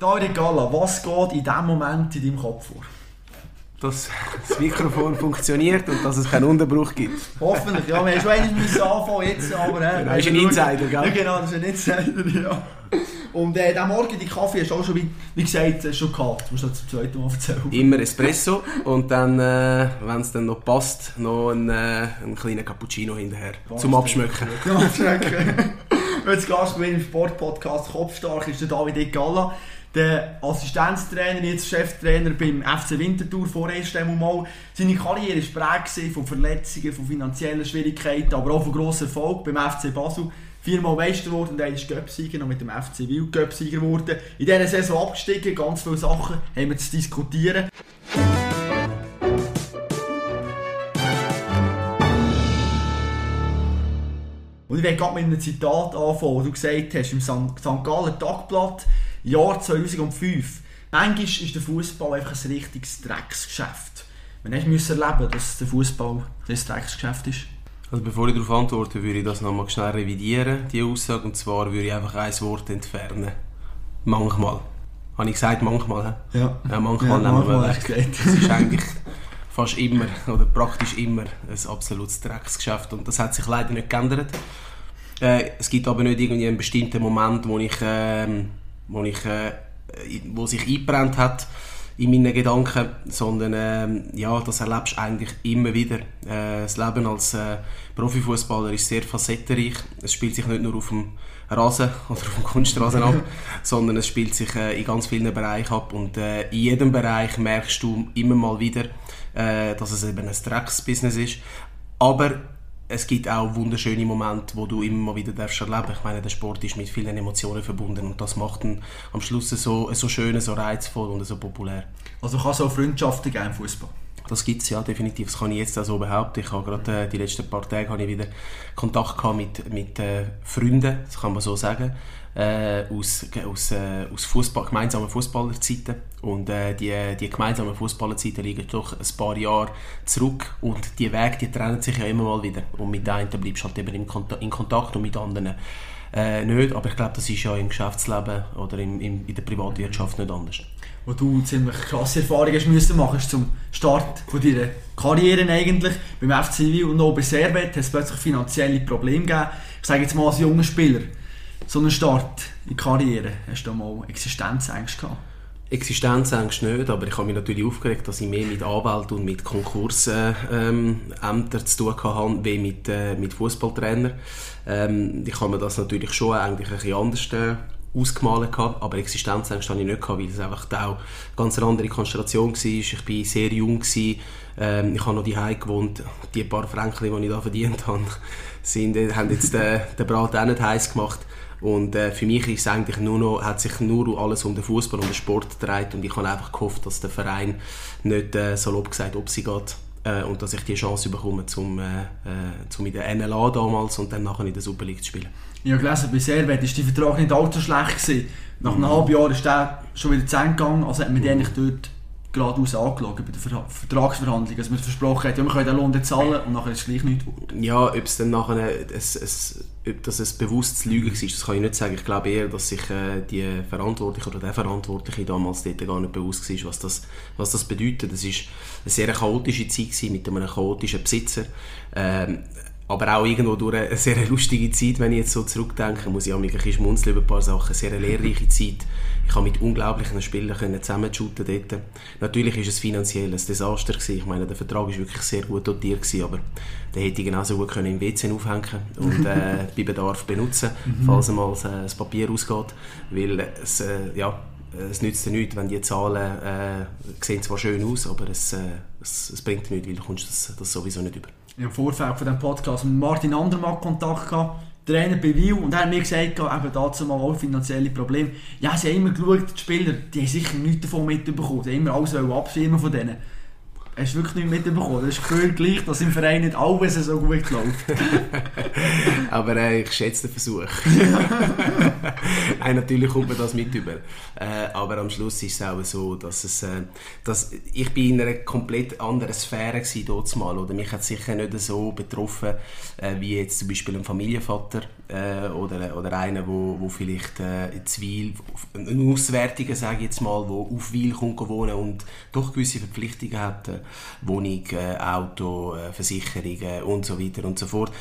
David Galla, was geht in diesem Moment in deinem Kopf vor? Dass das Mikrofon funktioniert und dass es keinen Unterbruch gibt. Hoffentlich, ja, wir haben schon einmal müssen anfangen jetzt, aber... Äh, das ist ein Insider, gell? Ja genau, das ist ein Insider, ja. Und äh, diesen Morgen, die Kaffee hast du auch schon, wie, wie gesagt, schon gehabt. Du musst das zum zweiten Mal erzählen. Immer Espresso und dann, äh, wenn es dann noch passt, noch einen, äh, einen kleinen Cappuccino hinterher. Was zum Abschmecken. Zum Abschmecken. Jetzt Gast im Sportpodcast Kopfstark ist der David Galla der Assistenztrainer, jetzt Cheftrainer beim FC Winterthur vorerst einmal. Seine Karriere war prägt von Verletzungen, von finanziellen Schwierigkeiten, aber auch von grossen Erfolg beim FC Basel. Viermal Meister geworden und ist Göpsieger, noch mit dem FC Wild Göpsieger geworden. In dieser Saison abgestiegen, ganz viele Sachen haben wir zu diskutieren. Und ich werde gerade mit einem Zitat anfangen, das du gesagt hast, im St. Gallen Tagblatt, Jahr 2005. Manchmal ist der Fußball einfach ein richtiges Drecksgeschäft. Man musste erleben, dass der Fußball ein Drecksgeschäft ist. Also bevor ich darauf antworte, würde ich das nochmal schnell revidieren, die Aussage. Und zwar würde ich einfach ein Wort entfernen. Manchmal. Habe ich gesagt, manchmal? He? Ja. ja. Manchmal ja, nehmen wir weg. Das ist eigentlich fast immer oder praktisch immer ein absolutes Drecksgeschäft. Und das hat sich leider nicht geändert. Äh, es gibt aber nicht irgendwie einen bestimmten Moment, wo ich... Äh, wo, ich, äh, wo sich eingebrannt hat in meinen Gedanken, sondern äh, ja, das erlebst du eigentlich immer wieder. Äh, das Leben als äh, Profifußballer ist sehr facettenreich. Es spielt sich nicht nur auf dem Rasen oder auf dem Kunstrasen ab, sondern es spielt sich äh, in ganz vielen Bereichen ab und äh, in jedem Bereich merkst du immer mal wieder, äh, dass es eben ein Drecksbusiness ist. Aber es gibt auch wunderschöne Momente, wo du immer wieder darfst erleben. Ich meine, der Sport ist mit vielen Emotionen verbunden und das macht ihn am Schluss so, so schön, so reizvoll und so populär. Also kann es auch Freundschaften geben im Fußball? Das gibt es ja definitiv. Das kann ich jetzt auch so behaupten. Ich habe gerade äh, die letzten paar Tage habe ich wieder Kontakt gehabt mit, mit äh, Freunden, das kann man so sagen äh, aus, aus, äh, aus Fußball, gemeinsamen Fußballerzeiten. Und äh, die, die gemeinsamen Fußballerzeiten liegen doch ein paar Jahre zurück. Und die Wege die trennen sich ja immer mal wieder. Und mit einen bleibst du halt eben in, Kontakt, und mit anderen äh, nicht. Aber ich glaube, das ist ja im Geschäftsleben oder im, im, in der Privatwirtschaft nicht anders. Wo du ziemlich krasse Erfahrungen hast müssen machen zum Start von deiner Karriere eigentlich. Beim FC Wiel und auch bei Servet hat es plötzlich finanzielle Probleme gegeben. Ich sage jetzt mal als junger Spieler so einen Start in die Karriere? Hast du mal Existenzängste gehabt? Existenzängste nicht, aber ich habe mich natürlich aufgeregt, dass ich mehr mit Anwälten und mit Konkursämtern ähm, zu tun hatte, wie mit, äh, mit Fußballtrainern. Ähm, ich habe mir das natürlich schon eigentlich ein bisschen anders äh, ausgemalt aber Existenzängste hatte ich nicht weil es einfach auch eine ganz andere Konstellation war. Ich war sehr jung. Ähm, ich habe noch die gewohnt. Die paar Franken, die ich da verdient habe, sind, äh, haben jetzt den, den Brat auch nicht heiß gemacht. Und äh, für mich ist eigentlich nur noch, hat sich nur alles um den Fußball und den Sport gedreht und ich habe einfach gehofft, dass der Verein nicht äh, salopp gesagt, ob sie geht äh, und dass ich die Chance bekomme, zum, äh, äh zum in der NLA damals und dann nachher in der Super League zu spielen. Ich habe gelesen, bei Servet war der Vertrag nicht allzu schlecht. Gewesen. Nach einem mhm. halben Jahr ist der schon wieder zu Ende gegangen, also hat man mhm. eigentlich dort geradeaus angeschaut bei den Vertragsverhandlungen. Also man versprochen hat, ja, wir können den Lohn zahlen und nachher ist es gleich nichts geworden. Ja, ob es dann nachher ein, ein, ob das ein bewusstes Lügen war, das kann ich nicht sagen. Ich glaube eher, dass sich äh, die Verantwortliche oder der Verantwortliche damals dort gar nicht bewusst war, was das, was das bedeutet. Es war eine sehr chaotische Zeit mit einem chaotischen Besitzer. Ähm, aber auch irgendwo durch eine sehr lustige Zeit, wenn ich jetzt so zurückdenke, muss ich auch ein bisschen schmunzeln über ein paar Sachen. Eine sehr lehrreiche Zeit. Ich habe mit unglaublichen Spielern zusammenshooten dort. Natürlich war es finanziell ein Desaster gewesen. Ich meine, der Vertrag war wirklich sehr gut dotiert gewesen, aber den hätte ich genauso gut können im WC aufhängen und äh, bei Bedarf benutzen, falls einmal das Papier ausgeht. Weil es, äh, ja, es nützt ja nichts, wenn die Zahlen äh, sehen zwar schön aus, aber es, äh, es, es bringt nichts, weil du kommst das, das sowieso nicht über im Vorfeld von diesem Podcast mit Martin Andermatt Kontakt gehabt, Trainer bei Wiel, und er hat mir gesagt, eben dazu mal auch finanzielle Probleme. Ja, sie haben immer geschaut, die Spieler, die haben sicher nichts davon mitbekommen, sie haben immer alles abschirmen von denen. Hast du wirklich nicht mitbekommen? Das ist Gefühl gleich, dass im Verein nicht alles so gut läuft. Aber äh, ich schätze den Versuch. Nein, natürlich kommt man das mit über. Äh, aber am Schluss ist es auch so, dass es, äh, dass ich bin in einer komplett anderen Sphäre war dort mal. Oder mich hat sicher nicht so betroffen, äh, wie jetzt zum Beispiel ein Familienvater äh, oder, oder einer, wo, wo vielleicht äh, in Zwil, ein Auswärtiger, sage ich jetzt mal, wo auf Wil kommt wohnen und doch gewisse Verpflichtungen hat, äh, Wohnung, äh, Auto, äh, Versicherungen und so weiter und so fort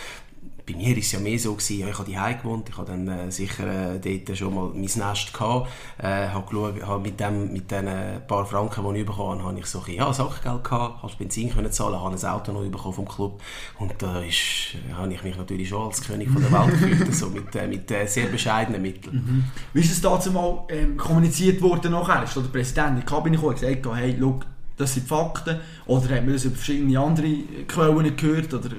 bei mir war es ja mehr so, gewesen, ja, ich habe die gewohnt, ich habe dann äh, sicher äh, dort schon mal mein Nest gehabt, äh, habe geschaut, habe mit, dem, mit den paar Franken, die ich bekommen habe, habe ich so ein ja, Sachgeld gehabt, habe Benzin können zahlen, habe ein Auto noch bekommen vom Club und da ist, äh, habe ich mich natürlich schon als König von der Welt gefühlt, so mit, äh, mit äh, sehr bescheidenen Mitteln. Mhm. Wie ist es dazu mal ähm, kommuniziert worden nachher? Ist der Präsident in die Kabine gekommen und gesagt, hey, schau, das sind Fakten? Oder hat man das über verschiedene andere Quellen gehört? Oder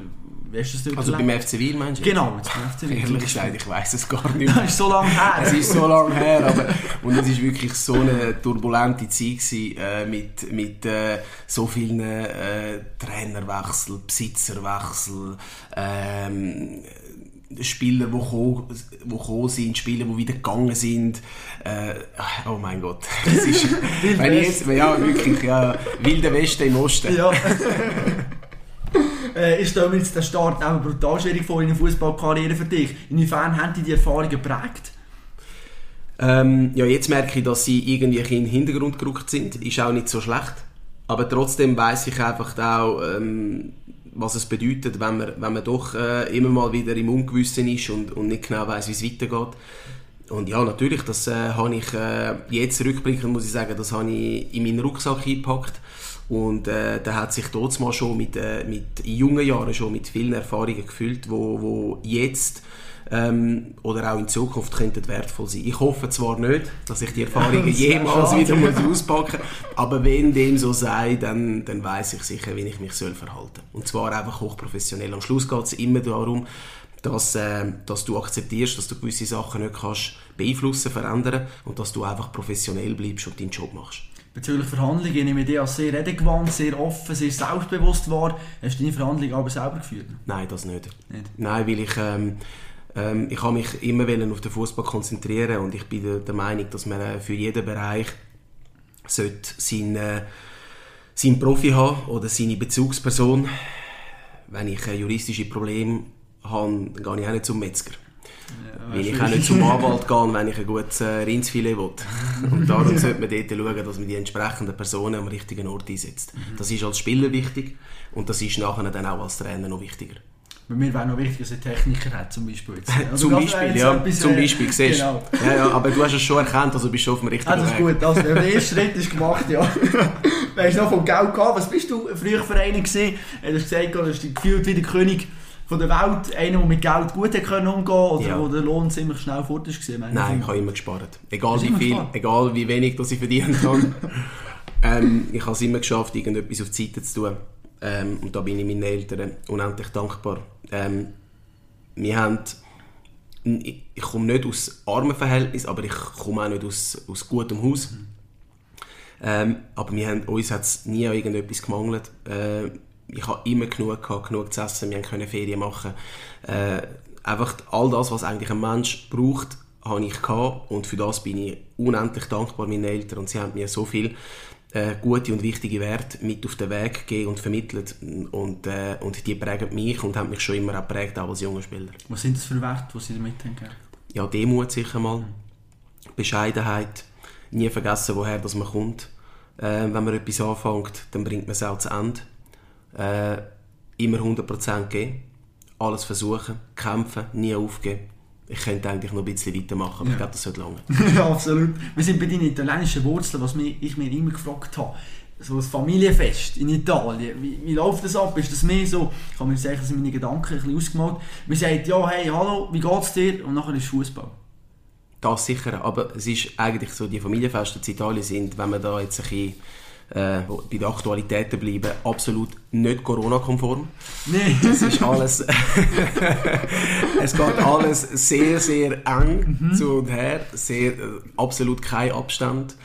hast du das Also beim FC Wiel meinst du? Genau, jetzt beim FC Wiel. Ehrlich gesagt, ich weiss es gar nicht mehr. das ist so lange her. es ist so lange her, aber und es war wirklich so eine turbulente Zeit gewesen, äh, mit, mit äh, so vielen äh, Trainerwechsel, Besitzerwechsel, ähm, Spieler, die gekommen, die gekommen sind, Spieler, die wieder gegangen sind. Äh, oh mein Gott. Das ist, wenn ich jetzt, ja, wirklich, ja, Wilde Westen im Osten. Ja. äh, ich stelle mir jetzt den Start auch brutal schwierig vor in der Fußballkarriere für dich. Inwiefern haben die die Erfahrungen geprägt? Ähm, ja, jetzt merke ich, dass sie irgendwie in den Hintergrund gerückt sind. Ist auch nicht so schlecht. Aber trotzdem weiß ich einfach auch, ähm, was es bedeutet, wenn man, wenn man doch äh, immer mal wieder im Ungewissen ist und, und nicht genau weiß, wie es weitergeht. Und ja, natürlich, das äh, habe ich äh, jetzt rückblickend, muss ich sagen, das habe ich in meinen Rucksack eingepackt. Und äh, der hat sich dort mal schon mit, äh, mit jungen Jahren schon mit vielen Erfahrungen gefüllt, wo, wo jetzt ähm, oder auch in Zukunft könnten wertvoll sein. Ich hoffe zwar nicht, dass ich die Erfahrungen jemals wieder muss auspacken aber wenn dem so sei, dann, dann weiß ich sicher, wie ich mich soll verhalten Und zwar einfach hochprofessionell. Am Schluss geht es immer darum, dass, äh, dass du akzeptierst, dass du gewisse Sachen nicht kannst beeinflussen, verändern und dass du einfach professionell bleibst und deinen Job machst bezüglich Verhandlungen ich nehme dich als sehr redegewandt, sehr offen, sehr selbstbewusst war. Hast du deine Verhandlungen aber selber geführt? Nein, das nicht. nicht? Nein, weil ich, ähm, ähm, ich habe mich immer auf den Fußball konzentrieren und ich bin der, Meinung, dass man äh, für jeden Bereich sollte seinen, äh, seinen Profi haben oder seine Bezugsperson. Wenn ich ein juristisches Problem habe, dann gehe ich auch nicht zum Metzger. Ja, weil ich auch nicht zum Anwalt gehen, wenn ich ein gutes äh, Rindsfilet will. Und darum sollte man dort schauen, dass man die entsprechenden Personen am richtigen Ort einsetzt. Mhm. Das ist als Spieler wichtig und das ist nachher dann auch als Trainer noch wichtiger. Bei mir wäre noch wichtig, dass ein Techniker hat, zum Beispiel. Also zum Beispiel, ja. Zum Beispiel, siehst genau. ja, ja, Aber du hast es schon erkannt, also bist du auf dem richtigen Weg. Das ist gut. Also, der erste Schritt ist gemacht, ja. weißt du noch vom Geld gehabt? Was bist du früher für einen gewesen? Du hast gesagt, du bist gefühlt wie der König von der Welt einer, der mit Geld gut umgehen konnte oder ja. wo der Lohn ziemlich schnell fort ist? Nein, ich habe immer gespart. Egal wie viel, gespart? egal wie wenig dass ich verdienen kann. ähm, ich habe es immer geschafft, irgendetwas auf die Seite zu tun. Ähm, und da bin ich meinen Eltern unendlich dankbar. Ähm, wir haben ich komme nicht aus armen Verhältnissen, aber ich komme auch nicht aus, aus gutem Haus. Mhm. Ähm, aber wir haben, uns hat es nie an irgendetwas gemangelt. Äh, ich habe immer genug gehabt, genug zu essen, wir können Ferien machen. Äh, einfach all das, was eigentlich ein Mensch braucht, habe ich gehabt und für das bin ich unendlich dankbar meinen Eltern und sie haben mir so viel äh, gute und wichtige Werte mit auf den Weg gegeben und vermittelt und, äh, und die prägen mich und haben mich schon immer auch geprägt, auch als junger Spieler. Was sind das für Werte, die Sie damit haben? Ja, Demut sicher mal, Bescheidenheit, nie vergessen, woher das man kommt. Äh, wenn man etwas anfängt, dann bringt man es auch zu Ende äh, immer 100% geben, alles versuchen, kämpfen, nie aufgeben. Ich könnte eigentlich noch ein bisschen weitermachen, aber ja. ich glaube, das sollte lange. ja, absolut. Wir sind bei deinen italienischen Wurzeln, was ich mir immer gefragt habe. So ein Familienfest in Italien, wie, wie läuft das ab? Ist das mehr so, ich habe mir dass meine Gedanken ein bisschen ausgemalt. Man sagt, ja, hey, hallo, wie geht's dir? Und nachher ist Fußball. Das sicher, aber es ist eigentlich so, die Familienfeste in Italien sind, wenn man da jetzt ein bisschen äh, bei den Aktualitäten bleiben, absolut nicht Corona-konform. Nee. Es ist alles, es geht alles sehr, sehr eng mhm. zu und her, sehr, äh, absolut kein Abstand.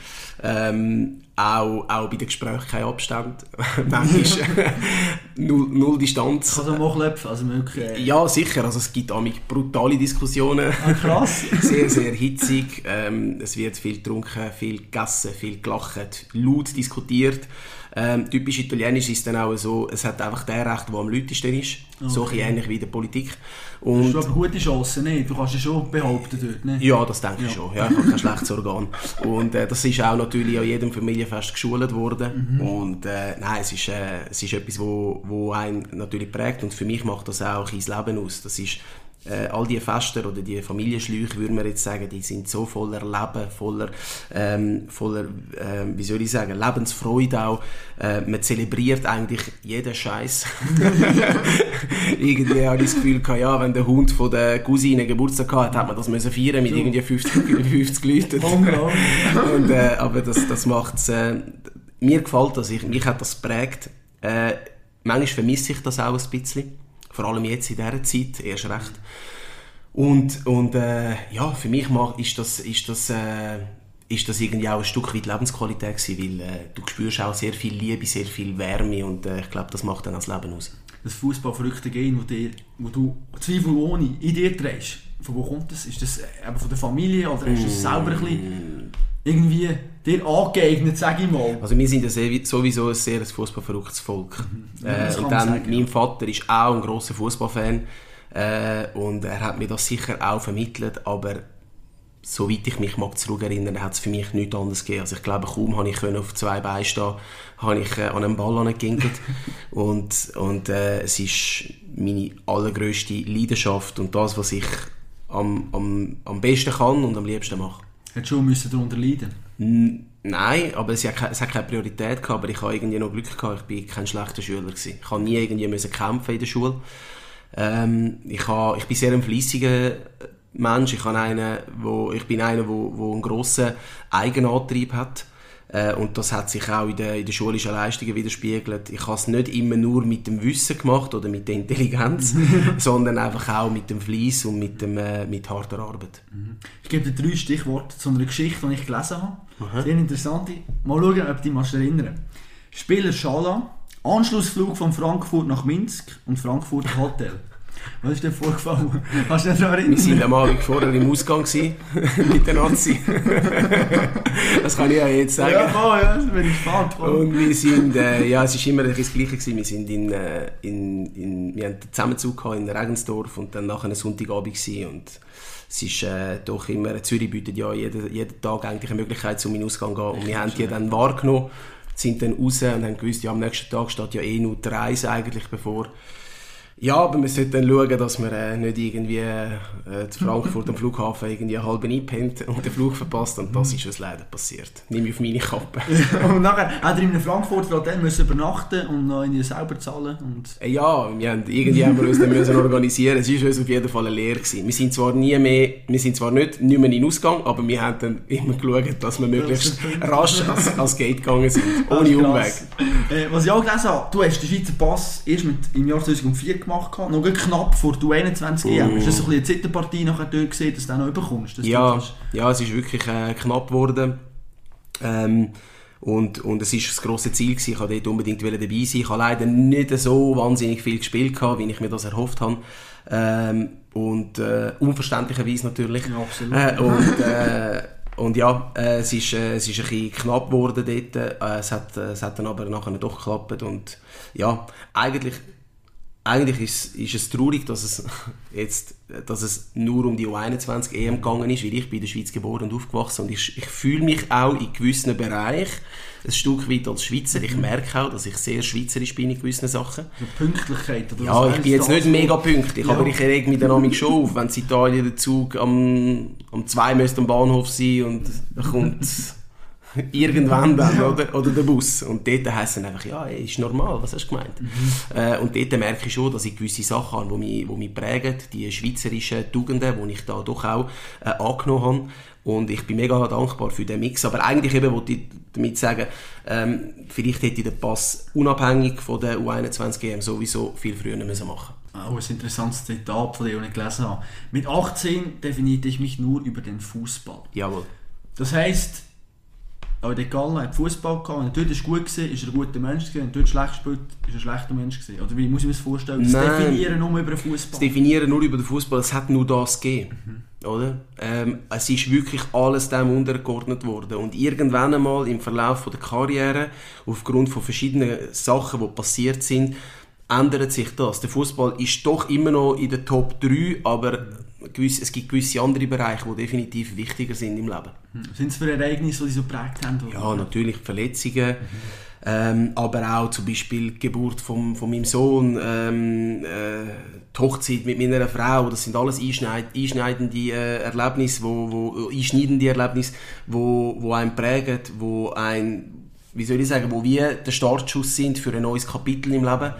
Ähm, auch, auch bei den Gesprächen kein Abstand. Manchmal null, null Distanz. Also mal klopfen, also wirklich... Ja, sicher. Also es gibt auch brutale Diskussionen. Ah, krass. sehr, sehr hitzig. Ähm, es wird viel getrunken, viel gegessen, viel gelacht, laut diskutiert. Ähm, typisch italienisch ist dann auch so, es hat einfach der Recht, der am lautesten ist. Okay. So ähnlich wie in der Politik. Und das ist aber gute Chance, nicht? Du kannst es schon behaupten dort, ne? Ja, das denke ja. ich schon. Ja, ich habe kein schlechtes Organ. Und äh, das ist auch natürlich an jedem Familienfest geschult worden. Mhm. Und äh, nein, es ist, äh, es ist etwas, wo, wo einen natürlich prägt. Und für mich macht das auch ein Leben aus. Das ist äh, all die Feste oder die Familienschläuche, würde man jetzt sagen, die sind so voller Leben, voller, ähm, voller äh, wie soll ich sagen, Lebensfreude auch. Äh, man zelebriert eigentlich jeden Scheiß. irgendwie habe ich das Gefühl gehabt, ja, wenn der Hund von der Cousine Geburtstag hatte, hat man das müssen feiern mit irgendwie 50, 50 Leuten. Und, äh, aber das, das macht es, äh, mir gefällt das, ich, mich hat das geprägt. Äh, manchmal vermisse ich das auch ein bisschen vor allem jetzt in dieser Zeit erst recht. Und, und äh, ja, für mich ist das, ist das, äh, ist das irgendwie auch ein Stück weit Lebensqualität gewesen, weil äh, du spürst auch sehr viel Liebe, sehr viel Wärme und äh, ich glaube, das macht dann das Leben aus. Das Fußballverrückte Gehen, wo, dir, wo du zweifelohne in dir trägst, von wo kommt das? Ist das äh, eben von der Familie oder hast du es selber ein bisschen irgendwie dir angeeignet, sage ich mal. Also wir sind ja sowieso ein sehr fußballverrücktes Volk. Mhm. Äh, und dann, sagen, mein ja. Vater ist auch ein großer Fußballfan äh, und er hat mir das sicher auch vermittelt, aber soweit ich mich mag zurückerinnern, hat es für mich nichts anderes gegeben. Also ich glaube, kaum habe ich auf zwei Beinen stehen, habe ich äh, an einem Ball angeginkelt und, und äh, es ist meine allergrößte Leidenschaft und das, was ich am, am, am besten kann und am liebsten mache. Hättest du schon darunter leiden Nein, aber es hat, es hat keine Priorität gehabt, aber ich habe irgendwie noch Glück gehabt, ich war kein schlechter Schüler. Gewesen. Ich habe nie irgendwie müssen kämpfen in der Schule. Ähm, ich, habe, ich bin sehr ein fleissiger Mensch. Ich, habe einen, wo, ich bin einer, der wo, wo einen grossen Eigenantrieb hat. Äh, und das hat sich auch in den, in den schulischen Leistungen widerspiegelt. Ich habe es nicht immer nur mit dem Wissen gemacht oder mit der Intelligenz, sondern einfach auch mit dem Fleiss und mit, dem, äh, mit harter Arbeit. Mhm. Ich gebe dir drei Stichworte zu einer Geschichte, die ich gelesen habe. Aha. Sehr interessant. Mal schauen, ob du dich erinnern Spieler Schala, Anschlussflug von Frankfurt nach Minsk und Frankfurt Hotel. Was ist denn vorgefallen? Hast du dich daran erinnert? Wir waren am Abend vorher im Ausgang mit der Nazi. das kann ich ja jetzt sagen. Ja, voll, ja, das bin ich gespannt. Und wir sind, äh, ja, es war immer das Gleiche. Gewesen. Wir, sind in, äh, in, in, wir hatten einen Zusammenzug in Regensdorf und dann nachher einen Sonntagabend gewesen. und es ist äh, doch immer, Zürich bietet ja jeden, jeden Tag eigentlich eine Möglichkeit, um in den Ausgang zu gehen. Und wir haben die dann wahrgenommen, sind dann raus und haben gewusst, ja, am nächsten Tag steht ja eh nur die Reise eigentlich bevor. Ja, aber wir sollten dann schauen, dass wir äh, nicht irgendwie äh, zu Frankfurt am Flughafen irgendwie halb einpennt und den Flug verpasst. Und das ist uns leider passiert. Nehme ich auf meine Kappe. und nachher hat er in einem Frankfurter Hotel müssen übernachten und noch irgendwie selber zahlen. Und äh, ja, wir haben, irgendwie haben wir uns dann müssen organisieren. Es war uns auf jeden Fall eine Lehre. Gewesen. Wir sind zwar nie mehr, wir sind zwar nicht, nicht mehr in den Ausgang, aber wir haben dann immer geschaut, dass wir möglichst rasch ans, ans Gate gegangen sind. Ohne Umweg. Äh, was ich auch gelesen habe, du hast den Schweizer Pass erst mit, im Jahr 2004 gemacht, noch knapp vor du 21 EM. Mm. Ist das ein eine Zitterpartie nachher dort gesehen, dass du noch überkommst? Ja, ja, es ist wirklich äh, knapp geworden. Ähm, und, und es war das grosse Ziel, gewesen. ich wollte dort unbedingt dabei sein. Ich habe leider nicht so wahnsinnig viel gespielt, gehabt, wie ich mir das erhofft habe. Ähm, und äh, unverständlicherweise natürlich. Ja, absolut. Äh, und, äh, und ja, äh, es, ist, äh, es ist ein bisschen knapp geworden dort. Äh, es, hat, es hat dann aber nachher doch geklappt. Und ja, eigentlich eigentlich ist, ist es traurig, dass es jetzt dass es nur um die U21 EM gegangen ist, weil ich bin in der Schweiz geboren und aufgewachsen und ich, ich fühle mich auch in gewissen Bereichen ein Stück weit als Schweizer. Ich merke auch, dass ich sehr schweizerisch bin in gewissen Sachen. Die Pünktlichkeit oder Ja, ich bin jetzt nicht mega pünktlich, ja. aber ich reg mich dann schon auf, wenn in Italien der Zug am, am 2 müsste am Bahnhof sein und dann kommt irgendwann dann, oder? Oder der Bus. Und dort heisst es einfach, ja, ist normal, was hast du gemeint? Mhm. Äh, und dort merke ich schon, dass ich gewisse Sachen habe, die mich, die mich prägen, die schweizerischen Tugenden, die ich da doch auch äh, angenommen habe. Und ich bin mega dankbar für den Mix. Aber eigentlich eben wollte ich damit sagen, ähm, vielleicht hätte ich den Pass unabhängig von der U21 EM sowieso viel früher müssen machen Oh, ein interessantes Zitat von dem, ich gelesen habe. Mit 18 definierte ich mich nur über den Fußball. Jawohl. Das heisst, auch der Galler hat Fußball gehabt, wenn er dort ist gut war, ist er ein guter Mensch gewesen, wenn er dort schlecht spielt, ist er ein schlechter Mensch gewesen. Oder wie muss ich mir das vorstellen? Das Nein. Definieren nur über den Das Fußball. Definieren nur über den Fußball, es hat nur das gegeben. Oder? Ähm, es ist wirklich alles dem untergeordnet worden. Und irgendwann einmal im Verlauf von der Karriere, aufgrund von verschiedenen Sachen, die passiert sind, ändert sich das. Der Fußball ist doch immer noch in der Top 3, aber gewiss, es gibt gewisse andere Bereiche, die definitiv wichtiger sind im Leben. Sind es für Ereignisse, die so geprägt haben? oder? Ja, natürlich Verletzungen, ähm, aber auch zum Beispiel die Geburt vom, von meinem Sohn, ähm, äh, die Hochzeit mit meiner Frau, das sind alles einschneid, einschneidende äh, Erlebnisse, wo, wo, einschneidende Erlebnisse, wo, wo einen prägen, wo ein, wie soll ich sagen, wo wie der Startschuss sind für ein neues Kapitel im Leben.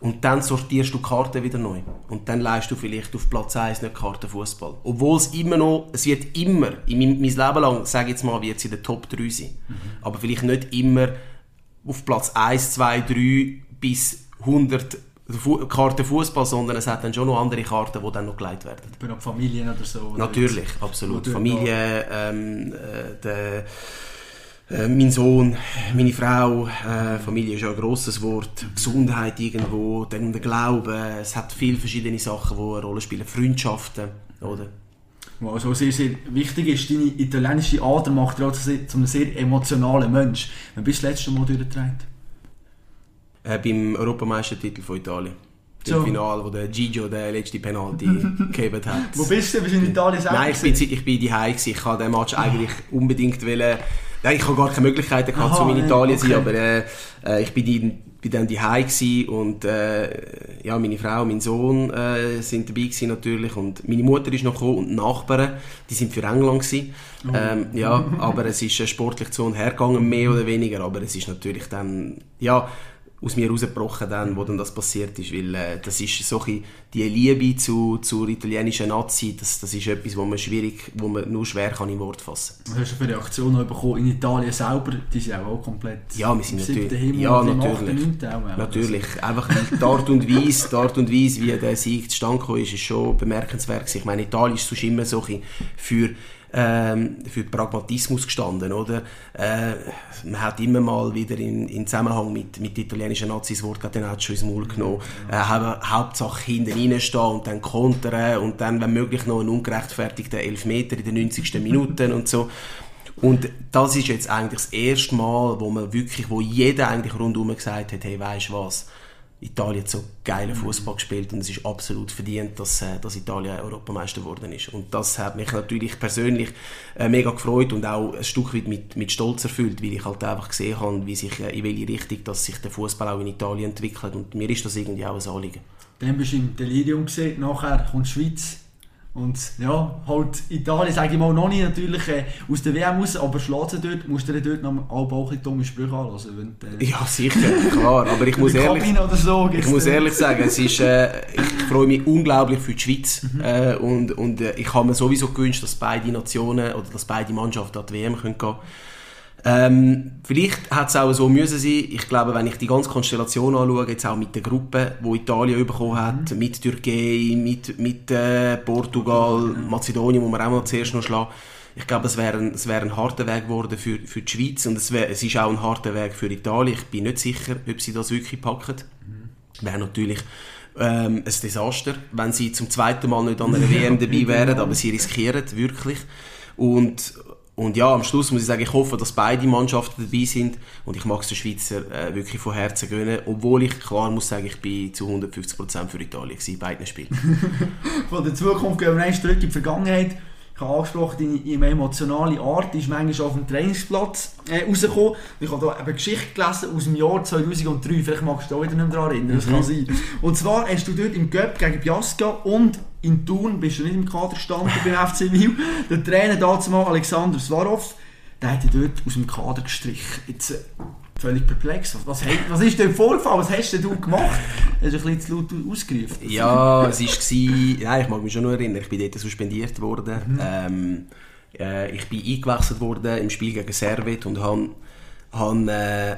Und dann sortierst du die Karten wieder neu. Und dann leist du vielleicht auf Platz 1 nicht Karten Fußball. Obwohl es immer noch, es wird immer, in meinem, mein Leben lang, sage ich jetzt mal, wird es in der Top 3 sein. Aber vielleicht nicht immer auf Platz 1, 2, 3 bis 100 Fu Karten Fußball, sondern es hat dann schon noch andere Karten, die dann noch geleitet werden. Bei einer Familie oder so? Oder Natürlich, absolut. Familie, ähm, äh, der, äh, mein Sohn, meine Frau, äh, Familie ist ja ein grosses Wort, Gesundheit irgendwo, dann der Glaube, es hat viele verschiedene Sachen, die eine Rolle spielen, Freundschaften, oder? Was also sehr, sehr wichtig ist, deine italienische Ader macht dich auch zu sehr- zu einem sehr emotionalen Mensch. Wann bist du das letzte Mal durchgetragen? Äh, beim Europameistertitel von Italien. Im So. Finale, wo der Gigio den letzten Penalty gegeben hat. Wo bist du? Bist du in Italien selber? Nein, ich bin, ich bin daheim. Ich wollte den Match eigentlich unbedingt wollen. Nein, ich habe gar keine Möglichkeiten gehabt, Aha, um in Italien zu sein, okay. aber äh, äh, ich bin, die, bin dann daheim gewesen und äh, ja, meine Frau, mein Sohn äh, sind dabei gewesen natürlich und meine Mutter ist noch gekommen und die Nachbarn, die sind für England gewesen. Oh. Ähm, ja, aber es ist sportlich zu und hergegangen, mehr oder weniger, aber es ist natürlich dann, ja, aus mir rausgebrochen, dann, wo dann das passiert ist, weil äh, das ist so ein die Liebe zu, zur italienischen Nazi, das, das ist etwas, wo man schwierig, wo man nur schwer kann in Wort fassen. Was hast du für Reaktionen bekommen in Italien selber? Die sind auch, auch komplett Ja, wir sind natürlich- Himmel, ja, natürlich. auch. Natürlich, einfach die Art und Weise, die Art und Weise, wie der Sieg zustande gekommen ist, ist schon bemerkenswert. Ich meine, Italien ist sonst immer so für ähm, für Pragmatismus gestanden, oder? Äh, man hat immer mal wieder in, in Zusammenhang mit, mit italienischen Nazis das Wort Catenaccio ins Maul genommen. Äh, hau- Hauptsache hinten reinstehen und dann kontern und dann, wenn möglich, noch einen ungerechtfertigten Elfmeter in den 90. Minuten und so. Und das ist jetzt eigentlich das erste Mal, wo man wirklich, wo jeder eigentlich rundherum gesagt hat, hey, weisst du was, Italien hat so geilen Fußball gespielt und es ist absolut verdient, dass, äh, dass Italien Europameister geworden ist. Und das hat mich natürlich persönlich äh, mega gefreut und auch ein Stück weit mit, mit Stolz erfüllt, weil ich halt einfach gesehen habe, wie sich, äh, in welche Richtung dass sich der Fußball auch in Italien entwickelt und mir ist das irgendwie auch ein Anliegen. Dann bist du im Delirium gesehen, nachher kommt die Schweiz. Und ja, halt Italien, sage ich mal, noch nicht natürlich äh, aus der WM raus, aber sie dort, musst du dort noch mal auch ein dumme Sprüche anhören. Wenn du, äh, Ja, sicher, klar, aber ich muss ehrlich so, Ich muss ehrlich sagen, es ist, äh, ich freue mich unglaublich für die Schweiz äh, und, und äh, ich habe mir sowieso gewünscht, dass beide Nationen oder dass beide Mannschaften an die WM können gehen ähm, Vielleicht hat es auch so müssen sein. Ich glaube, wenn ich die ganze Konstellation anschaue, jetzt auch mit der Gruppe, wo Italien bekommen hat, mit Türkei, mit, mit äh, Portugal, Mazedonien, wo wir auch mal zuerst noch schlagen. Ich glaube, es wäre ein, es wäre ein harter Weg geworden für, für die Schweiz und es, wär, es ist auch ein harter Weg für Italien. Ich bin nicht sicher, ob sie das wirklich packen. Wäre natürlich ähm, ein Desaster, wenn sie zum zweiten Mal nicht an einer WM dabei wären, aber sie riskieren wirklich. Und, und ja, am Schluss muss ich sagen, ich hoffe, dass beide Mannschaften dabei sind und ich mag es den Schweizer äh, wirklich von Herzen gönnen, obwohl ich klar muss sagen, ich bin zu 150% für Italien gewesen, beiden Spielen. Von der Zukunft gehen wir eins zurück in die Vergangenheit. Ich habe angesprochen, deine, emotionale Art ist manchmal auf dem Trainingsplatz äh, rausgekommen. Ich habe da eine Geschichte gelesen aus dem Jahr 2003. Vielleicht magst du dich auch wieder nicht daran erinnern, das kann sein. Und zwar hast du dort im Göpp gegen Biasca und in Thun bist du nicht im Kader gestanden beim FC Wil. Der Trainer dazu mal Alexander Swarov, der hat dich dort aus dem Kader gestrichen. Jetzt, äh, völlig perplex. Was, was, ist denn vorgefallen? Was hast denn du gemacht? Hast du ein bisschen zu laut ausgerufen? Ja, es war, nein, ich mag mich schon noch erinnern, ich bin dort suspendiert worden. Ähm, äh, ich bin eingewechselt worden im Spiel gegen Servet und habe habe äh,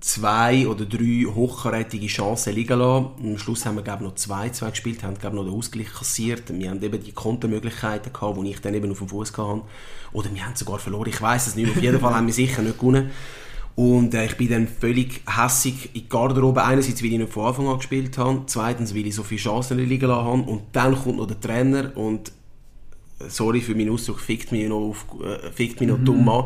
zwei oder drei hochkarätige Chancen liegen lassen. Am Schluss haben wir glaube noch zwei, zwei gespielt, haben glaube noch den Ausgleich kassiert. Wir haben eben die Kontermöglichkeiten gehabt, die ich dann eben auf dem Fuß hatte. Oder wir haben sogar verloren, ich weiß es nicht. Auf jeden Fall haben wir sicher nicht gewonnen. Und äh, ich bin dann völlig hässig in die Garderobe. Einerseits, weil ich nicht von Anfang an gespielt habe. Zweitens, weil ich so viele Chancen liegen lassen habe. Und dann kommt noch der Trainer und sorry für meinen Ausdruck, fickt mich noch, auf, äh, fickt mich noch mhm. dumm an.